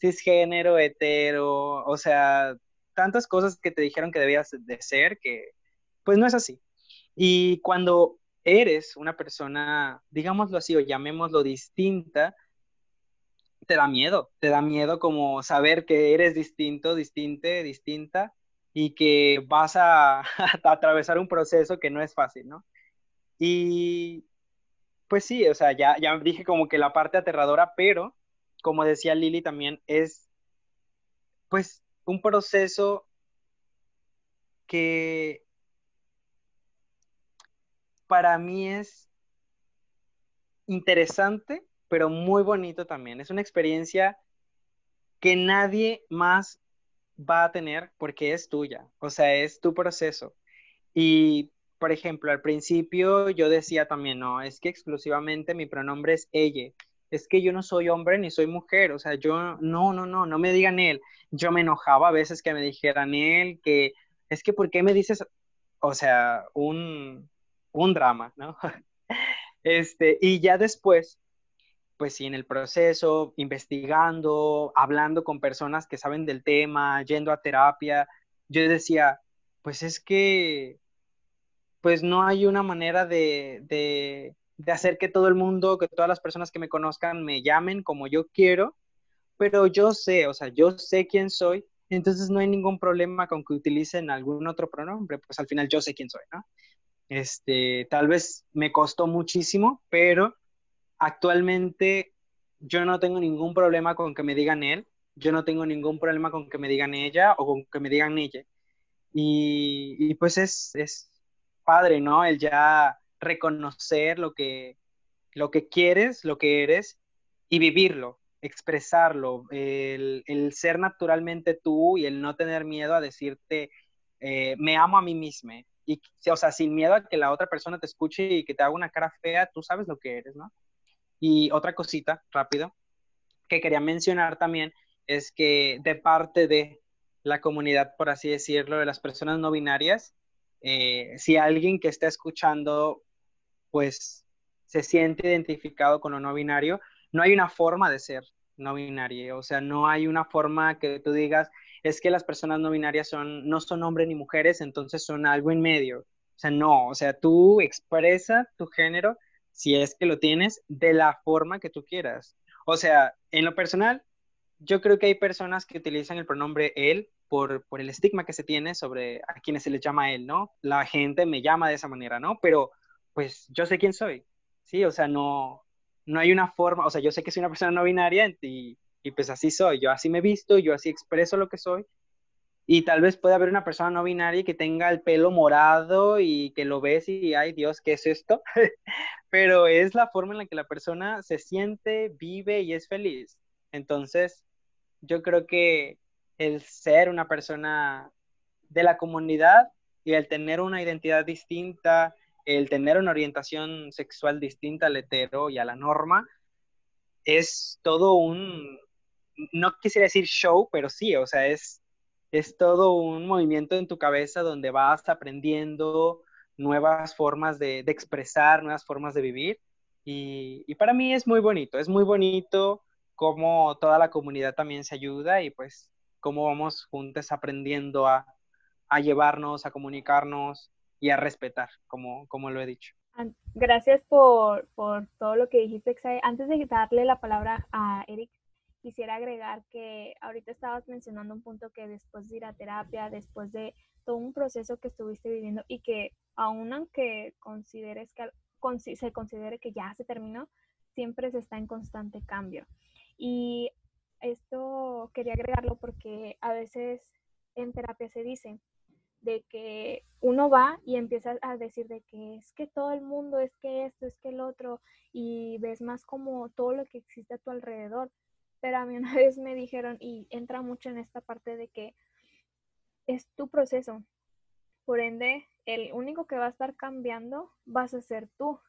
cisgénero, hetero, o sea, tantas cosas que te dijeron que debías de ser que pues no es así. Y cuando eres una persona, digámoslo así, o llamémoslo distinta, te da miedo, te da miedo como saber que eres distinto, distinte, distinta y que vas a, a, atravesar un proceso que no es fácil, ¿no? Y pues sí, o sea, ya, ya dije como que la parte aterradora, pero como decía Lili también, es pues un proceso que para mí es interesante, pero muy bonito también. Es una experiencia que nadie más va a tener porque es tuya, o sea, es tu proceso. Y, por ejemplo, al principio yo decía también, no, es que exclusivamente mi pronombre es ella es que yo no soy hombre ni soy mujer, o sea, yo, no, no, no, no me digan él. Yo me enojaba a veces que me dijeran él, que es que, ¿por qué me dices, o sea, un, un drama, ¿no? Este, y ya después, pues sí, en el proceso, investigando, hablando con personas que saben del tema, yendo a terapia, yo decía, pues es que, pues no hay una manera de, de de hacer que todo el mundo, que todas las personas que me conozcan me llamen como yo quiero, pero yo sé, o sea, yo sé quién soy entonces no hay ningún problema con que utilicen algún otro pronombre, pues al final yo sé quién soy, ¿no? Este, tal vez me costó muchísimo, pero actualmente yo no tengo ningún problema con que me digan él, yo no tengo ningún problema con que me digan ella o con que me digan ella. Y, pues es, es padre, ¿no? El ya reconocer lo que, lo que quieres, lo que eres y vivirlo, expresarlo, el, ser naturalmente tú y el no tener miedo a decirte, eh, me amo a mí misma. Y, o sea, sin miedo a que la otra persona te escuche y que te haga una cara fea, tú sabes lo que eres, ¿no? Y otra cosita, rápido, que quería mencionar también, es que de parte de la comunidad, por así decirlo, de las personas no binarias, eh, si alguien que está escuchando, pues se siente identificado con lo no binario, no hay una forma de ser no binario, o sea, no hay una forma que tú digas, es que las personas no binarias son, no son hombres ni mujeres, entonces son algo en medio. O sea, no, o sea, tú expresa tu género, si es que lo tienes, de la forma que tú quieras. O sea, en lo personal, yo creo que hay personas que utilizan el pronombre él por, por el estigma que se tiene sobre a quienes se les llama él, ¿no? La gente me llama de esa manera, ¿no? Pero pues yo sé quién soy, ¿sí? O sea, no, no hay una forma, o sea, yo sé que soy una persona no binaria y, y pues así soy, yo así me visto, yo así expreso lo que soy. Y tal vez pueda haber una persona no binaria que tenga el pelo morado y que lo ves y, ay Dios, ¿qué es esto? Pero es la forma en la que la persona se siente, vive y es feliz. Entonces, yo creo que el ser una persona de la comunidad y el tener una identidad distinta, el tener una orientación sexual distinta al hetero y a la norma, es todo un, no quisiera decir show, pero sí, o sea, es, es todo un movimiento en tu cabeza donde vas aprendiendo nuevas formas de, expresar, nuevas formas de vivir. Y, para mí es muy bonito, es muy bonito cómo toda la comunidad también se ayuda y pues cómo vamos juntos aprendiendo a llevarnos, a comunicarnos y a respetar, como, como lo he dicho. Gracias por, por todo lo que dijiste, Antes de darle la palabra a Eric, quisiera agregar que ahorita estabas mencionando un punto que después de ir a terapia, después de todo un proceso que estuviste viviendo y que aún aunque consideres que se considere que ya se terminó, siempre se está en constante cambio. Y esto quería agregarlo porque a veces en terapia se dice, de que uno va y empieza a decir de que es que todo el mundo, es que esto, es que el otro, y ves más como todo lo que existe a tu alrededor. Pero a mí una vez me dijeron, y entra mucho en esta parte de que es tu proceso. Por ende, el único que va a estar cambiando vas a ser tú.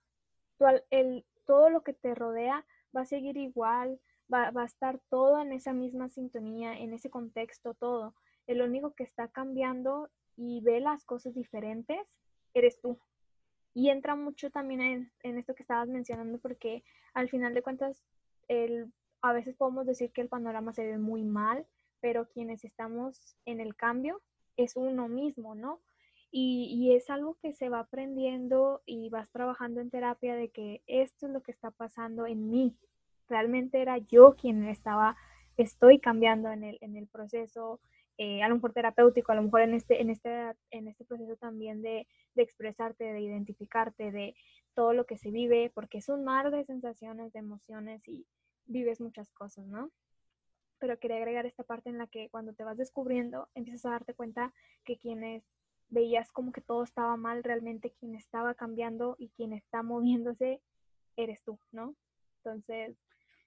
el, todo lo que te rodea va a seguir igual, va, va a estar todo en esa misma sintonía, en ese contexto, todo. El único que está cambiando y ve las cosas diferentes, eres tú. Y entra mucho también en, esto que estabas mencionando, porque al final de cuentas, el, a veces podemos decir que el panorama se ve muy mal, pero quienes estamos en el cambio es uno mismo, ¿no? Y, y, es algo que se va aprendiendo y vas trabajando en terapia de que esto es lo que está pasando en mí. Realmente era yo quien estaba, estoy cambiando en el, en el proceso, eh, a lo mejor terapéutico, a lo mejor en este, en este, en este proceso también de, de, expresarte, de identificarte, de todo lo que se vive, porque es un mar de sensaciones, de emociones y vives muchas cosas, ¿no? Pero quería agregar esta parte en la que cuando te vas descubriendo, empiezas a darte cuenta que quienes veías como que todo estaba mal, realmente quien estaba cambiando y quien está moviéndose eres tú, ¿no? Entonces,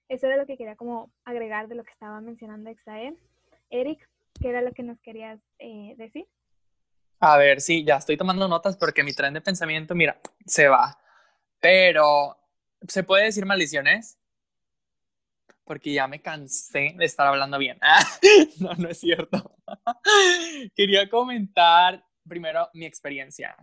eso era lo que quería como agregar de lo que estaba mencionando Exae. Eric, ¿Qué era lo que nos querías eh, decir? A ver, sí, ya estoy tomando notas porque mi tren de pensamiento, mira, se va. Pero, ¿se puede decir maldiciones? Porque ya me cansé de estar hablando bien. no, no es cierto. quería comentar primero mi experiencia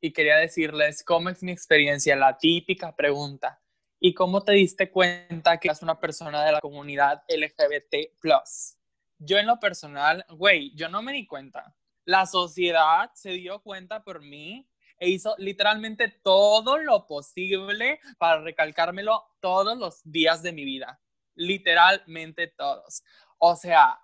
y quería decirles cómo es mi experiencia, la típica pregunta. ¿Y cómo te diste cuenta que eres una persona de la comunidad LGBT? Yo en lo personal, güey, yo no me di cuenta. La sociedad se dio cuenta por mí e hizo literalmente todo lo posible para recalcármelo todos los días de mi vida. Literalmente todos. O sea,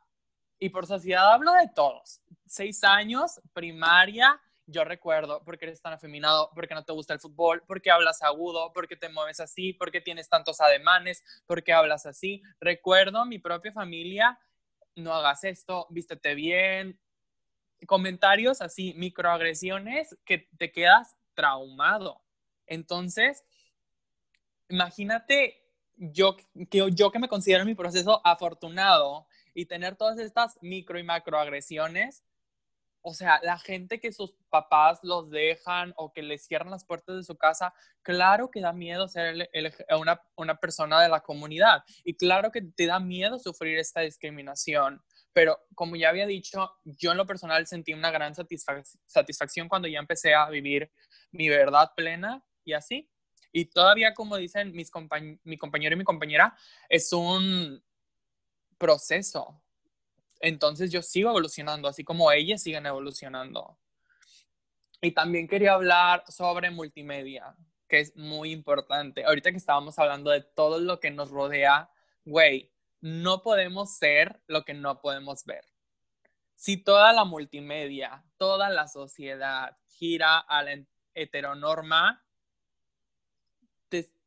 Y por sociedad hablo de todos. Seis años, primaria, yo recuerdo, porque eres tan afeminado, porque no te gusta el fútbol, porque hablas agudo, porque te mueves así, porque tienes tantos ademanes, porque hablas así. Recuerdo mi propia familia, no hagas esto, vístete bien. Comentarios así, microagresiones que te quedas traumado. Entonces, imagínate yo que, yo que me considero mi proceso afortunado y tener todas estas micro y macroagresiones, o sea, la gente que sus papás los dejan o que les cierran las puertas de su casa, claro que da miedo ser una, persona de la comunidad y claro que te da miedo sufrir esta discriminación. Pero como ya había dicho, yo en lo personal sentí una gran satisfacción cuando ya empecé a vivir mi verdad plena y así. Y todavía, como dicen mis mi compañero y mi compañera, es un proceso. Entonces yo sigo evolucionando, así como ellas siguen evolucionando. Y también quería hablar sobre multimedia, que es muy importante. Ahorita que estábamos hablando de todo lo que nos rodea, güey, no podemos ser lo que no podemos ver. Si toda la multimedia, toda la sociedad gira a la heteronorma,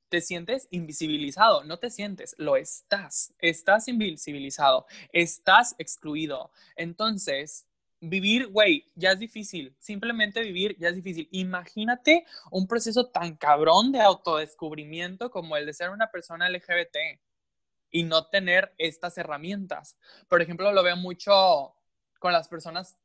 te, sientes invisibilizado, no te sientes, lo estás, estás invisibilizado, estás excluido. Entonces, vivir, güey, ya es difícil, simplemente vivir ya es difícil. Imagínate un proceso tan cabrón de autodescubrimiento como el de ser una persona LGBT y no tener estas herramientas. Por ejemplo, lo veo mucho con las personas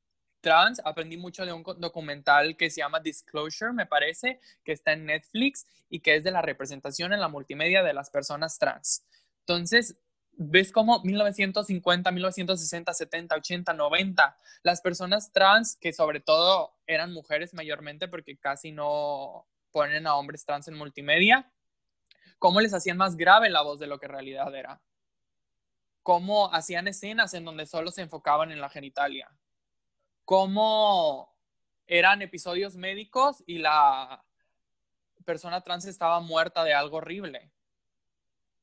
trans, aprendí mucho de un documental que se llama Disclosure, me parece, que está en Netflix y que es de la representación en la multimedia de las personas trans. Entonces, ves cómo 1950, 1960, 70, 80, 90, las personas trans, que sobre todo eran mujeres mayormente porque casi no ponen a hombres trans en multimedia, cómo les hacían más grave la voz de lo que en realidad era. Cómo hacían escenas en donde solo se enfocaban en la genitalia cómo eran episodios médicos y la persona trans estaba muerta de algo horrible.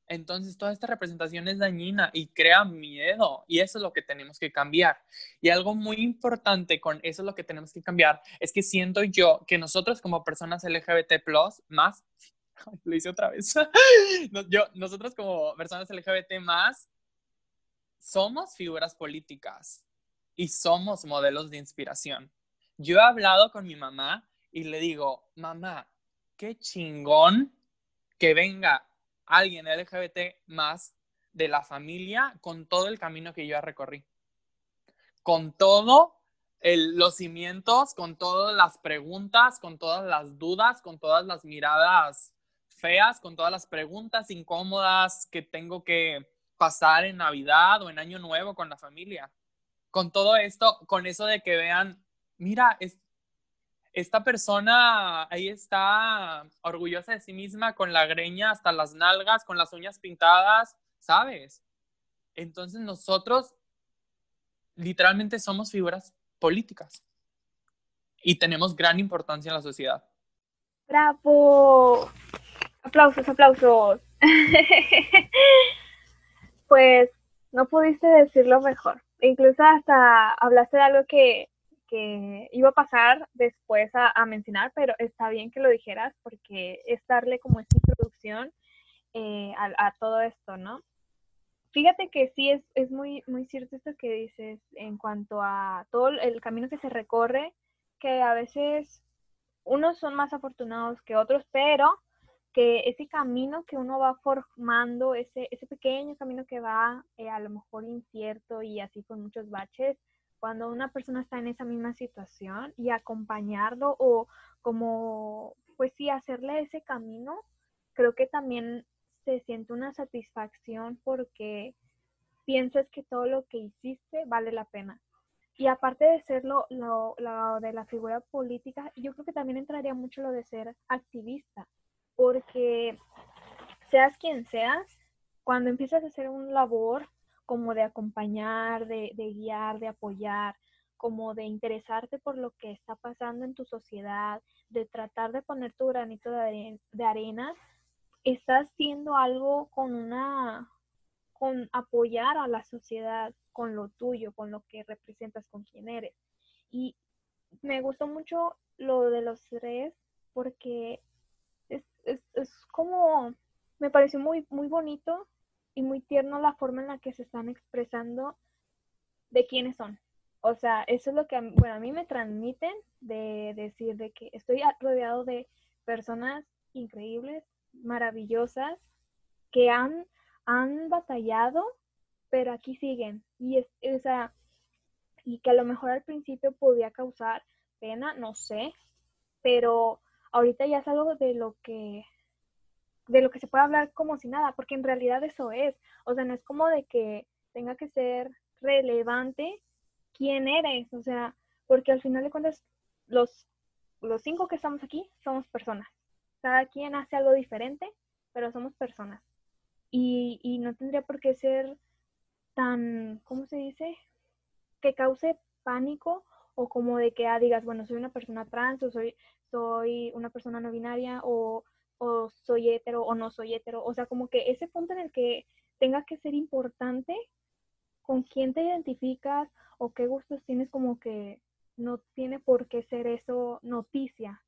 Entonces, toda esta representación es dañina y crea miedo y eso es lo que tenemos que cambiar. Y algo muy importante con eso es lo que tenemos que cambiar es que siento yo que nosotros como personas LGBT más, lo hice otra vez, yo, nosotros como personas LGBT más, somos figuras políticas y somos modelos de inspiración. Yo he hablado con mi mamá y le digo, mamá, qué chingón que venga alguien LGBT más de la familia con todo el camino que yo recorrí. Con todo los cimientos, con todas las preguntas, con todas las dudas, con todas las miradas feas, con todas las preguntas incómodas que tengo que pasar en Navidad o en Año Nuevo con la familia con todo esto, con eso de que vean, mira, esta persona ahí está orgullosa de sí misma, con la greña hasta las nalgas, con las uñas pintadas, ¿sabes? Entonces nosotros literalmente somos figuras políticas y tenemos gran importancia en la sociedad. ¡Bravo! Aplausos, aplausos. pues no pudiste decirlo mejor incluso hasta hablaste de algo que, iba a pasar después a, mencionar, pero está bien que lo dijeras porque es darle como esta introducción eh, a, todo esto, ¿no? Fíjate que sí es, es muy, muy cierto esto que dices en cuanto a todo el camino que se recorre, que a veces unos son más afortunados que otros, pero que ese camino que uno va formando, ese, ese pequeño camino que va eh, a lo mejor incierto y así con muchos baches, cuando una persona está en esa misma situación y acompañarlo o como, pues sí, hacerle ese camino, creo que también se siente una satisfacción porque piensas que todo lo que hiciste vale la pena. Y aparte de ser lo, lo de la figura política, yo creo que también entraría mucho lo de ser activista porque seas quien seas, cuando empiezas a hacer un labor como de acompañar, de, guiar, de apoyar, como de interesarte por lo que está pasando en tu sociedad, de tratar de poner tu granito de, arena, estás haciendo algo con una con apoyar a la sociedad con lo tuyo, con lo que representas, con quién eres. Y me gustó mucho lo de los tres porque es, es, como, me pareció muy, muy bonito y muy tierno la forma en la que se están expresando de quiénes son. O sea, eso es lo que bueno, a mí me transmiten de decir de que estoy rodeado de personas increíbles, maravillosas, que han, han batallado, pero aquí siguen. Y es, o sea, y que a lo mejor al principio podía causar pena, no sé, pero ahorita ya es algo de lo que de lo que se puede hablar como si nada, porque en realidad eso es, o sea, no es como de que tenga que ser relevante quién eres, o sea, porque al final de cuentas los los cinco que estamos aquí somos personas. Cada quien hace algo diferente, pero somos personas. Y, y no tendría por qué ser tan, ¿cómo se dice? Que cause pánico o como de que ah, digas, bueno, soy una persona trans o soy, soy una persona no binaria o, o soy hetero o no soy hetero. O sea, como que ese punto en el que tenga que ser importante con quién te identificas o qué gustos tienes, como que no tiene por qué ser eso noticia.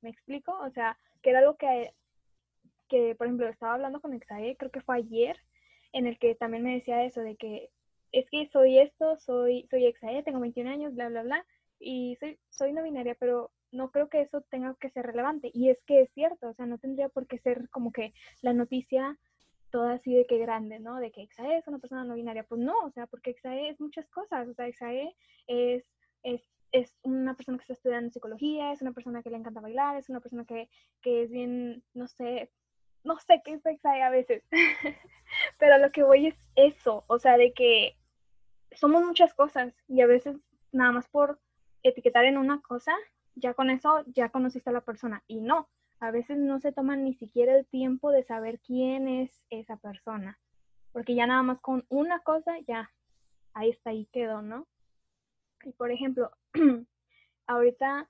¿Me explico? O sea, que era algo que, que por ejemplo, estaba hablando con Exae, creo que fue ayer, en el que también me decía eso, de que es que soy esto, soy, soy Exae, tengo 21 años, bla, bla, bla, y soy, soy no binaria, pero no creo que eso tenga que ser relevante. Y es que es cierto, o sea, no tendría por qué ser como que la noticia toda así de que grande, ¿no? De que Exae es una persona no binaria. Pues no, o sea, porque Exae es muchas cosas. O sea, Exae es, es, es una persona que está estudiando psicología, es una persona que le encanta bailar, es una persona que, que es bien, no sé, no sé qué es Exae a veces. Pero lo que voy es eso, o sea, de que somos muchas cosas y a veces nada más por etiquetar en una cosa, ya con eso ya conociste a la persona. Y no, a veces no se toman ni siquiera el tiempo de saber quién es esa persona. Porque ya nada más con una cosa, ya, ahí está, ahí quedó, ¿no? Y por ejemplo, ahorita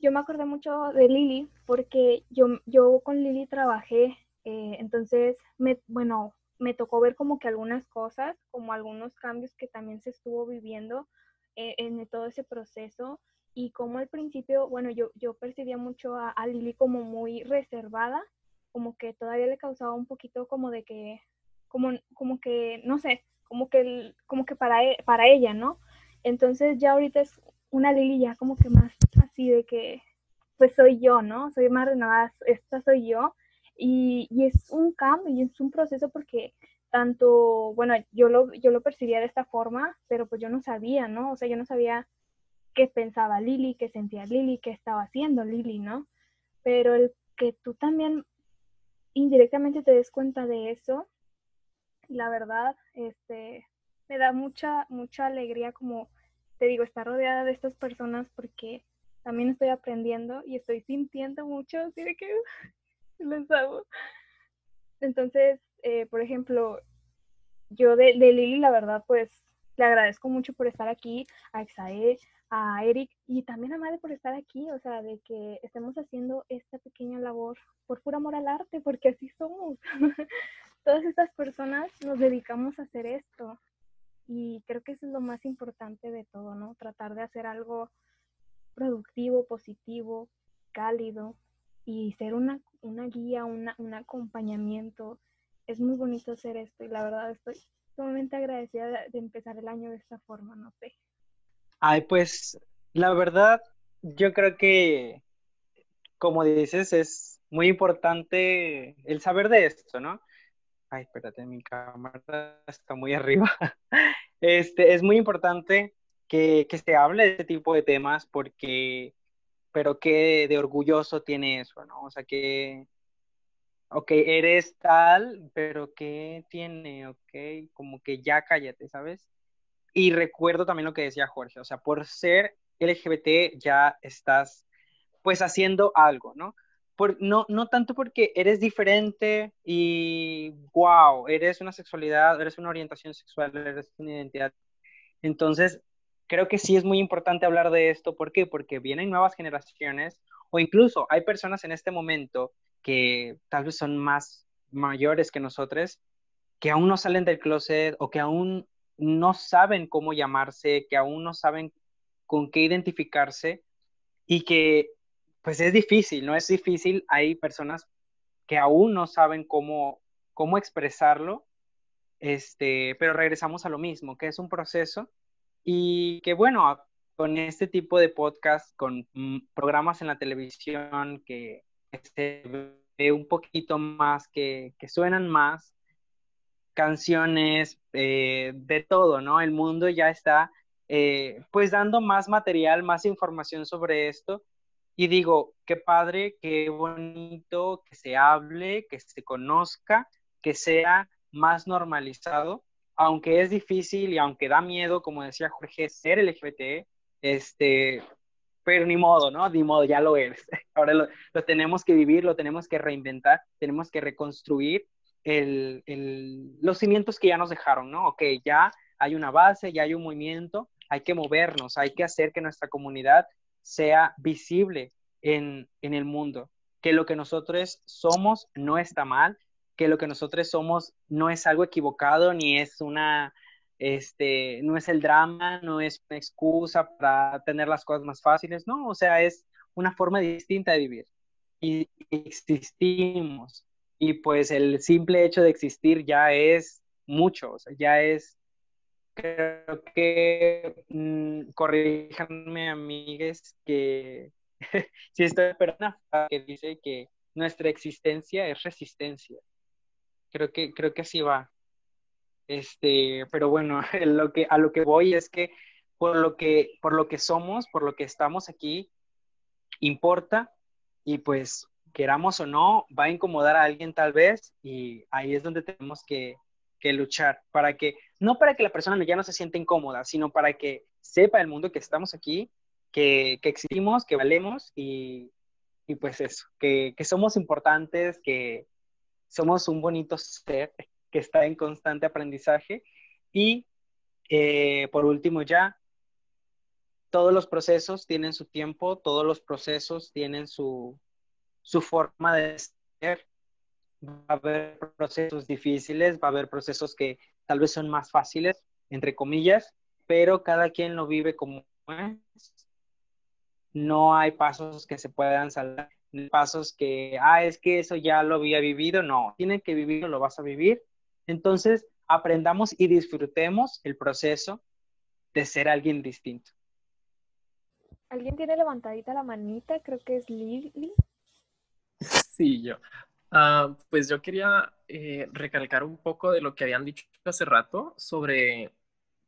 yo me acordé mucho de Lili porque yo, yo con Lili trabajé, eh, entonces, me, bueno, me tocó ver como que algunas cosas, como algunos cambios que también se estuvo viviendo eh, en todo ese proceso y como al principio, bueno, yo, yo percibía mucho a, Lili como muy reservada, como que todavía le causaba un poquito como de que, como, como que, no sé, como que, como que para, e, para ella, ¿no? Entonces ya ahorita es una Lili ya como que más así de que, pues soy yo, ¿no? Soy más renovada, esta soy yo. Y, es un cambio y es un proceso porque tanto, bueno, yo lo, yo lo percibía de esta forma, pero pues yo no sabía, ¿no? O sea, yo no sabía qué pensaba Lili, qué sentía Lili, qué estaba haciendo Lili, ¿no? Pero el que tú también indirectamente te des cuenta de eso, la verdad, este, me da mucha, mucha alegría como, te digo, estar rodeada de estas personas porque también estoy aprendiendo y estoy sintiendo mucho, así de que les hago. Entonces, eh, por ejemplo, yo de, de, Lili, la verdad, pues le agradezco mucho por estar aquí, a Exae, a Eric y también a Madre por estar aquí, o sea, de que estemos haciendo esta pequeña labor por puro amor al arte, porque así somos. Todas estas personas nos dedicamos a hacer esto y creo que eso es lo más importante de todo, ¿no? Tratar de hacer algo productivo, positivo, cálido y ser una, una guía, una, un acompañamiento es muy bonito hacer esto y la verdad estoy sumamente agradecida de, empezar el año de esta forma, no sé. Ay, pues la verdad, yo creo que, como dices, es muy importante el saber de esto, ¿no? Ay, espérate, mi cámara está muy arriba. Este, es muy importante que, que se hable de este tipo de temas porque, pero qué de orgulloso tiene eso, ¿no? O sea, que ok, eres tal, pero ¿qué tiene? Ok, como que ya cállate, ¿sabes? Y recuerdo también lo que decía Jorge, o sea, por ser LGBT ya estás pues haciendo algo, ¿no? Por, no, no tanto porque eres diferente y wow, eres una sexualidad, eres una orientación sexual, eres una identidad. Entonces, creo que sí es muy importante hablar de esto. ¿Por qué? Porque vienen nuevas generaciones o incluso hay personas en este momento que tal vez son más mayores que nosotros que aún no salen del closet o que aún no saben cómo llamarse, que aún no saben con qué identificarse y que pues es difícil, ¿no? Es difícil, hay personas que aún no saben cómo, cómo expresarlo, este, pero regresamos a lo mismo, que es un proceso y que bueno, con este tipo de podcast, con mm, programas en la televisión que se ve un poquito más, que, que suenan más, canciones, eh, de todo, ¿no? El mundo ya está eh, pues dando más material, más información sobre esto. Y digo, qué padre, qué bonito que se hable, que se conozca, que sea más normalizado, aunque es difícil y aunque da miedo, como decía Jorge, ser LGBT, este, pero ni modo, ¿no? Ni modo, ya lo eres. Ahora lo, lo tenemos que vivir, lo tenemos que reinventar, tenemos que reconstruir los cimientos que ya nos dejaron, ¿no? Ok, ya hay una base, ya hay un movimiento, hay que movernos, hay que hacer que nuestra comunidad sea visible en el mundo, que lo que nosotros somos no está mal, que lo que nosotros somos no es algo equivocado ni es una, este, no es el drama, no es una excusa para tener las cosas más fáciles, no, o sea, es una forma distinta de vivir y existimos y pues el simple hecho de existir ya es mucho, o sea, ya es creo que, mmm, corríjanme amigues, que si estoy esperando que dice que nuestra existencia es resistencia. Creo que, creo que así va. Este, pero bueno, lo que, a lo que voy es que por lo que, por lo que somos, por lo que estamos aquí, importa y pues queramos o no, va a incomodar a alguien tal vez y ahí es donde tenemos que, que luchar para que, no para que la persona ya no se sienta incómoda, sino para que sepa el mundo que estamos aquí, que, que existimos, que valemos y, y pues eso, que, que, somos importantes, que somos un bonito ser que está en constante aprendizaje. Y eh, por último ya, todos los procesos tienen su tiempo, todos los procesos tienen su, su forma de ser. Va a haber procesos difíciles, va a haber procesos que tal vez son más fáciles, entre comillas, pero cada quien lo vive como es. No hay pasos que se puedan saltar, pasos que, ah, es que eso ya lo había vivido, no, tienen que vivirlo, lo vas a vivir. Entonces, aprendamos y disfrutemos el proceso de ser alguien distinto. ¿Alguien tiene levantadita la manita? Creo que es Lili. Sí, yo. Uh, pues yo quería eh, recalcar un poco de lo que habían dicho hace rato sobre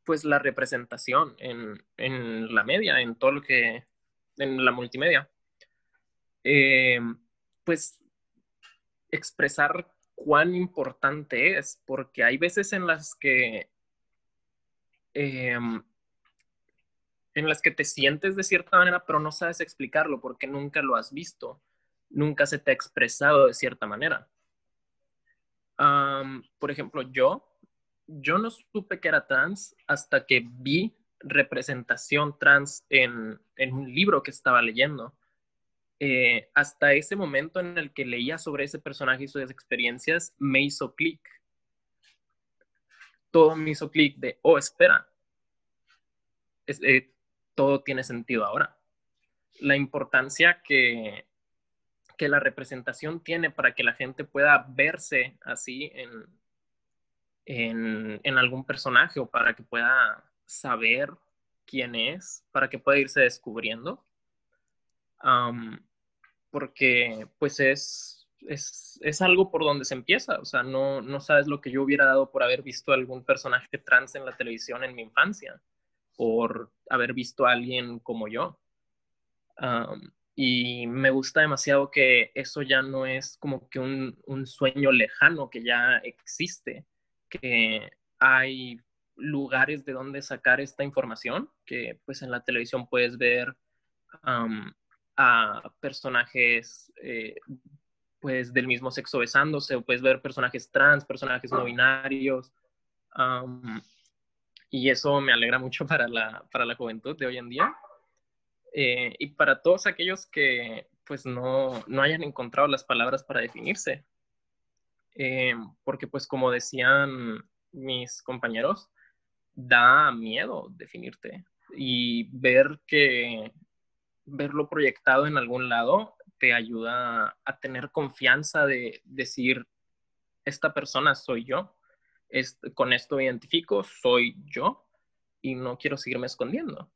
pues la representación en, en la media, en todo lo que, en la multimedia. Eh, pues expresar cuán importante es, porque hay veces en las que eh, en las que te sientes de cierta manera, pero no sabes explicarlo porque nunca lo has visto nunca se te ha expresado de cierta manera. por ejemplo, yo, yo no supe que era trans hasta que vi representación trans en, un libro que estaba leyendo. Eh, hasta ese momento en el que leía sobre ese personaje y sus experiencias, me hizo clic. Todo me hizo clic de, oh, espera, eh, todo tiene sentido ahora. La importancia que, que la representación tiene para que la gente pueda verse así en, en, algún personaje o para que pueda saber quién es, para que pueda irse descubriendo. Porque pues es, es, algo por donde se empieza, o sea, no, no sabes lo que yo hubiera dado por haber visto algún personaje trans en la televisión en mi infancia, por haber visto a alguien como yo. Y me gusta demasiado que eso ya no es como que un, un sueño lejano que ya existe, que hay lugares de donde sacar esta información, que pues en la televisión puedes ver personajes eh, pues del mismo sexo besándose, o puedes ver personajes trans, personajes no binarios, y eso me alegra mucho para la, para la juventud de hoy en día. Eh, y para todos aquellos que pues no, no hayan encontrado las palabras para definirse. eh, porque pues como decían mis compañeros, da miedo definirte y ver que verlo proyectado en algún lado te ayuda a tener confianza de decir, esta persona soy yo, con esto identifico, soy yo y no quiero seguirme escondiendo.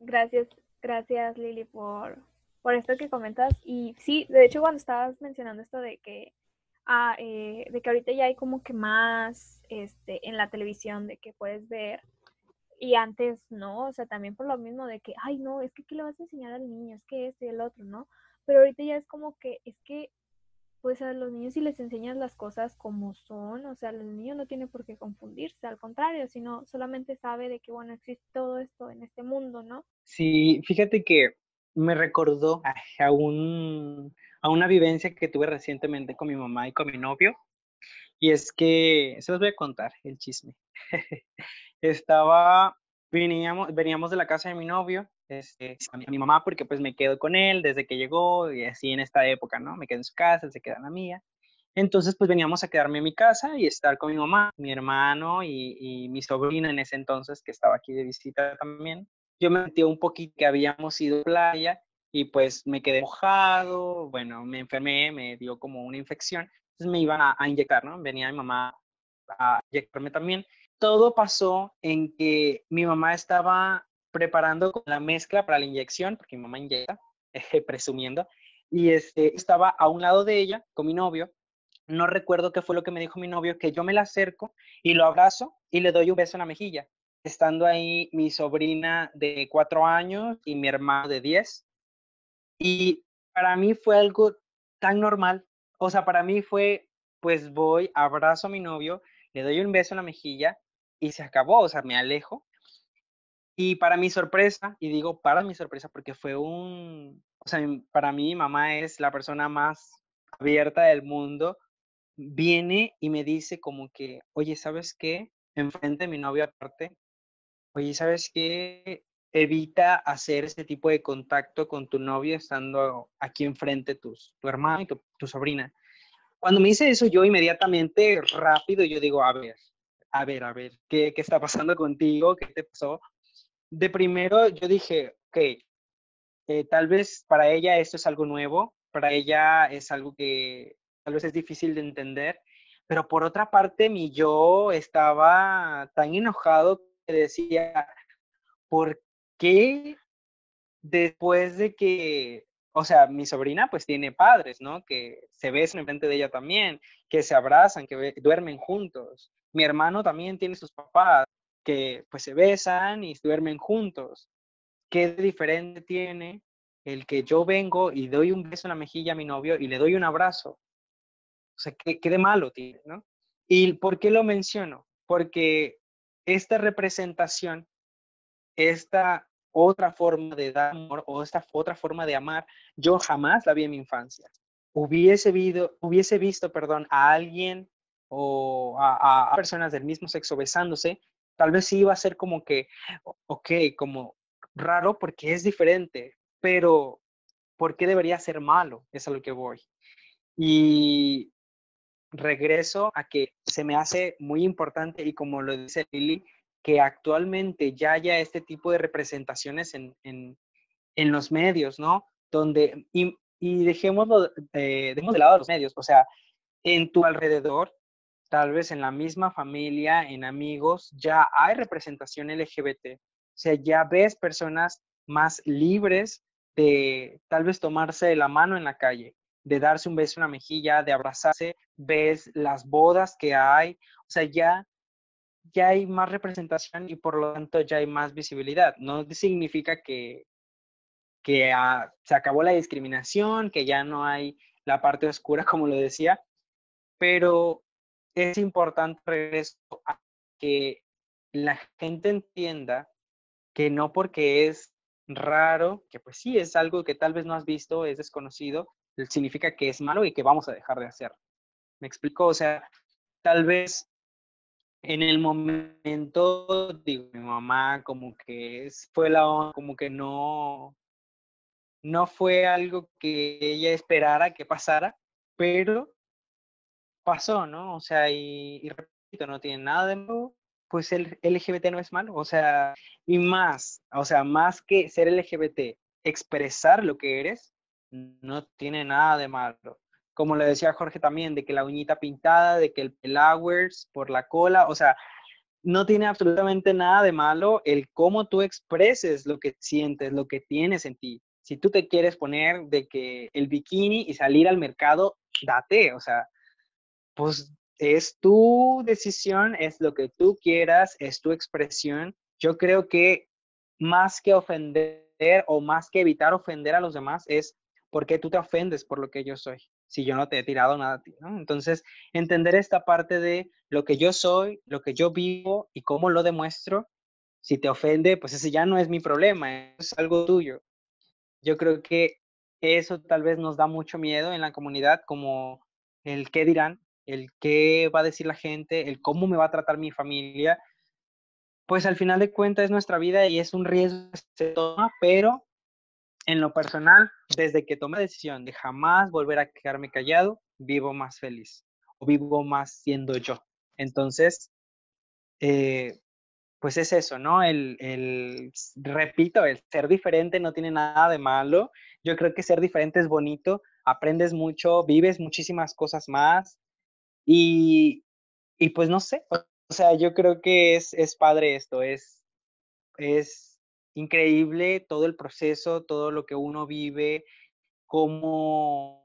Gracias, gracias Lili por, por esto que comentas. Y sí, de hecho cuando estabas mencionando esto de que, ah, eh, de que ahorita ya hay como que más este, en la televisión de que puedes ver y antes no, o sea, también por lo mismo de que, ay, no, es que ¿qué le vas a enseñar al niño? Es que este y el otro, ¿no? Pero ahorita ya es como que, es que, pues a los niños si les enseñas las cosas como son, o sea, el niño no tiene por qué confundirse, al contrario, sino solamente sabe de que, bueno, existe todo esto en este mundo, ¿no? Sí, fíjate que me recordó a, un, a una vivencia que tuve recientemente con mi mamá y con mi novio. Y es que, se los voy a contar el chisme. estaba, veníamos, veníamos de la casa de mi novio, este, a, mi, mamá porque pues me quedo con él desde que llegó y así en esta época, ¿no? Me quedo en su casa, se queda en la mía. Entonces pues veníamos a quedarme en mi casa y estar con mi mamá, mi hermano y, y mi sobrina en ese entonces que estaba aquí de visita también. Yo me metí un poquito que habíamos ido a playa y pues me quedé mojado, bueno, me enfermé, me dio como una infección, entonces me iban a, a inyectar, ¿no? Venía mi mamá a inyectarme también todo pasó en que mi mamá estaba preparando la mezcla para la inyección, porque mi mamá inyecta, presumiendo, y este, estaba a un lado de ella con mi novio. No recuerdo qué fue lo que me dijo mi novio, que yo me la acerco y lo abrazo y le doy un beso en la mejilla. Estando ahí mi sobrina de cuatro años y mi hermano de diez. Y para mí fue algo tan normal. O sea, para mí fue, pues voy, abrazo a mi novio, le doy un beso en la mejilla y se acabó, o sea, me alejo. Y para mi sorpresa, y digo para mi sorpresa porque fue un, o sea, para mí mamá es la persona más abierta del mundo, viene y me dice como que, oye, ¿sabes qué? Enfrente de mi novio aparte, oye, ¿sabes qué? Evita hacer este tipo de contacto con tu novio estando aquí enfrente tus, tu hermano y tu, tu sobrina. Cuando me dice eso, yo inmediatamente, rápido, yo digo, a ver, a ver, a ver, ¿qué, qué está pasando contigo? ¿Qué te pasó? De primero yo dije, ok, eh, tal vez para ella esto es algo nuevo, para ella es algo que tal vez es difícil de entender, pero por otra parte mi yo estaba tan enojado que decía, ¿por qué después de que, o sea, mi sobrina pues tiene padres, ¿no? Que se besan frente de ella también, que se abrazan, que duermen juntos. Mi hermano también tiene sus papás que pues se besan y duermen juntos. ¿Qué diferente tiene el que yo vengo y doy un beso en la mejilla a mi novio y le doy un abrazo? O sea, ¿qué, qué de malo tiene, no? ¿Y por qué lo menciono? Porque esta representación, esta otra forma de dar amor o esta otra forma de amar, yo jamás la vi en mi infancia. Hubiese, hubiese visto, perdón, a alguien o a, personas del mismo sexo besándose, tal vez sí iba a ser como que, ok, como raro porque es diferente, pero ¿por qué debería ser malo? Es a lo que voy. Y regreso a que se me hace muy importante y como lo dice Lili, que actualmente ya haya este tipo de representaciones en, en, en los medios, ¿no? Donde, y, y dejémoslo, eh, de lado los medios, o sea, en tu alrededor tal vez en la misma familia, en amigos, ya hay representación LGBT. O sea, ya ves personas más libres de tal vez tomarse la mano en la calle, de darse un beso en la mejilla, de abrazarse, ves las bodas que hay, o sea, ya, ya hay más representación y por lo tanto ya hay más visibilidad. No significa que, que ah, se acabó la discriminación, que ya no hay la parte oscura, como lo decía, pero es importante regreso a que la gente entienda que no porque es raro, que pues sí es algo que tal vez no has visto, es desconocido, significa que es malo y que vamos a dejar de hacer. ¿Me explico? O sea, tal vez en el momento, digo, mi mamá como que fue la como que no, no fue algo que ella esperara que pasara, pero pasó, ¿no? O sea, y, repito, no tiene nada de malo, pues el LGBT no es malo, o sea, y más, o sea, más que ser LGBT, expresar lo que eres, no tiene nada de malo. Como le decía Jorge también, de que la uñita pintada, de que el pelowers por la cola, o sea, no tiene absolutamente nada de malo el cómo tú expreses lo que sientes, lo que tienes en ti. Si tú te quieres poner de que el bikini y salir al mercado, date, o sea, pues es tu decisión, es lo que tú quieras, es tu expresión. Yo creo que más que ofender o más que evitar ofender a los demás es porque tú te ofendes por lo que yo soy, si yo no te he tirado nada a ti, ¿no? Entonces, entender esta parte de lo que yo soy, lo que yo vivo y cómo lo demuestro, si te ofende, pues ese ya no es mi problema, es algo tuyo. Yo creo que eso tal vez nos da mucho miedo en la comunidad, como el qué dirán, el qué va a decir la gente, el cómo me va a tratar mi familia, pues al final de cuentas es nuestra vida y es un riesgo que se toma, pero en lo personal, desde que tomé la decisión de jamás volver a quedarme callado, vivo más feliz o vivo más siendo yo. Entonces, eh, pues es eso, ¿no? El, el, repito, el ser diferente no tiene nada de malo. Yo creo que ser diferente es bonito, aprendes mucho, vives muchísimas cosas más, y, y pues no sé, o sea, yo creo que es, es padre esto, es, es increíble todo el proceso, todo lo que uno vive, cómo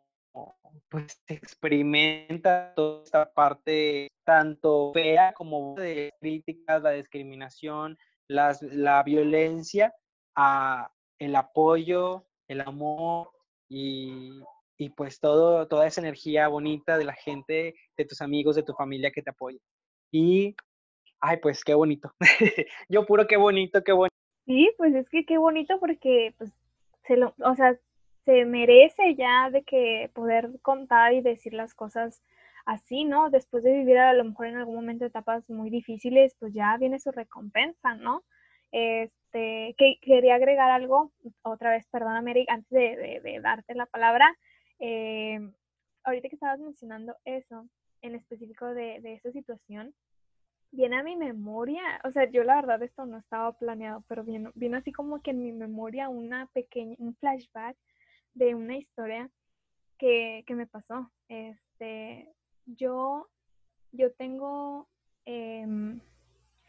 pues experimenta toda esta parte tanto fea como de críticas, la discriminación, las, la violencia, a el apoyo, el amor y, y pues todo, toda esa energía bonita de la gente, de tus amigos, de tu familia que te apoya. Y, ay, pues qué bonito. Yo puro qué bonito, qué bonito. Sí, pues es que qué bonito porque, pues, se lo, o sea, se merece ya de que poder contar y decir las cosas así, ¿no? Después de vivir a lo mejor en algún momento etapas muy difíciles, pues ya viene su recompensa, ¿no? Este, que quería agregar algo, otra vez, perdóname, Eric, antes de, de darte la palabra, eh, ahorita que estabas mencionando eso, en específico de, de esa situación, viene a mi memoria, o sea, yo la verdad esto no estaba planeado, pero vino, vino así como que en mi memoria una pequeña, un flashback de una historia que, que me pasó. Este, yo, yo tengo, em,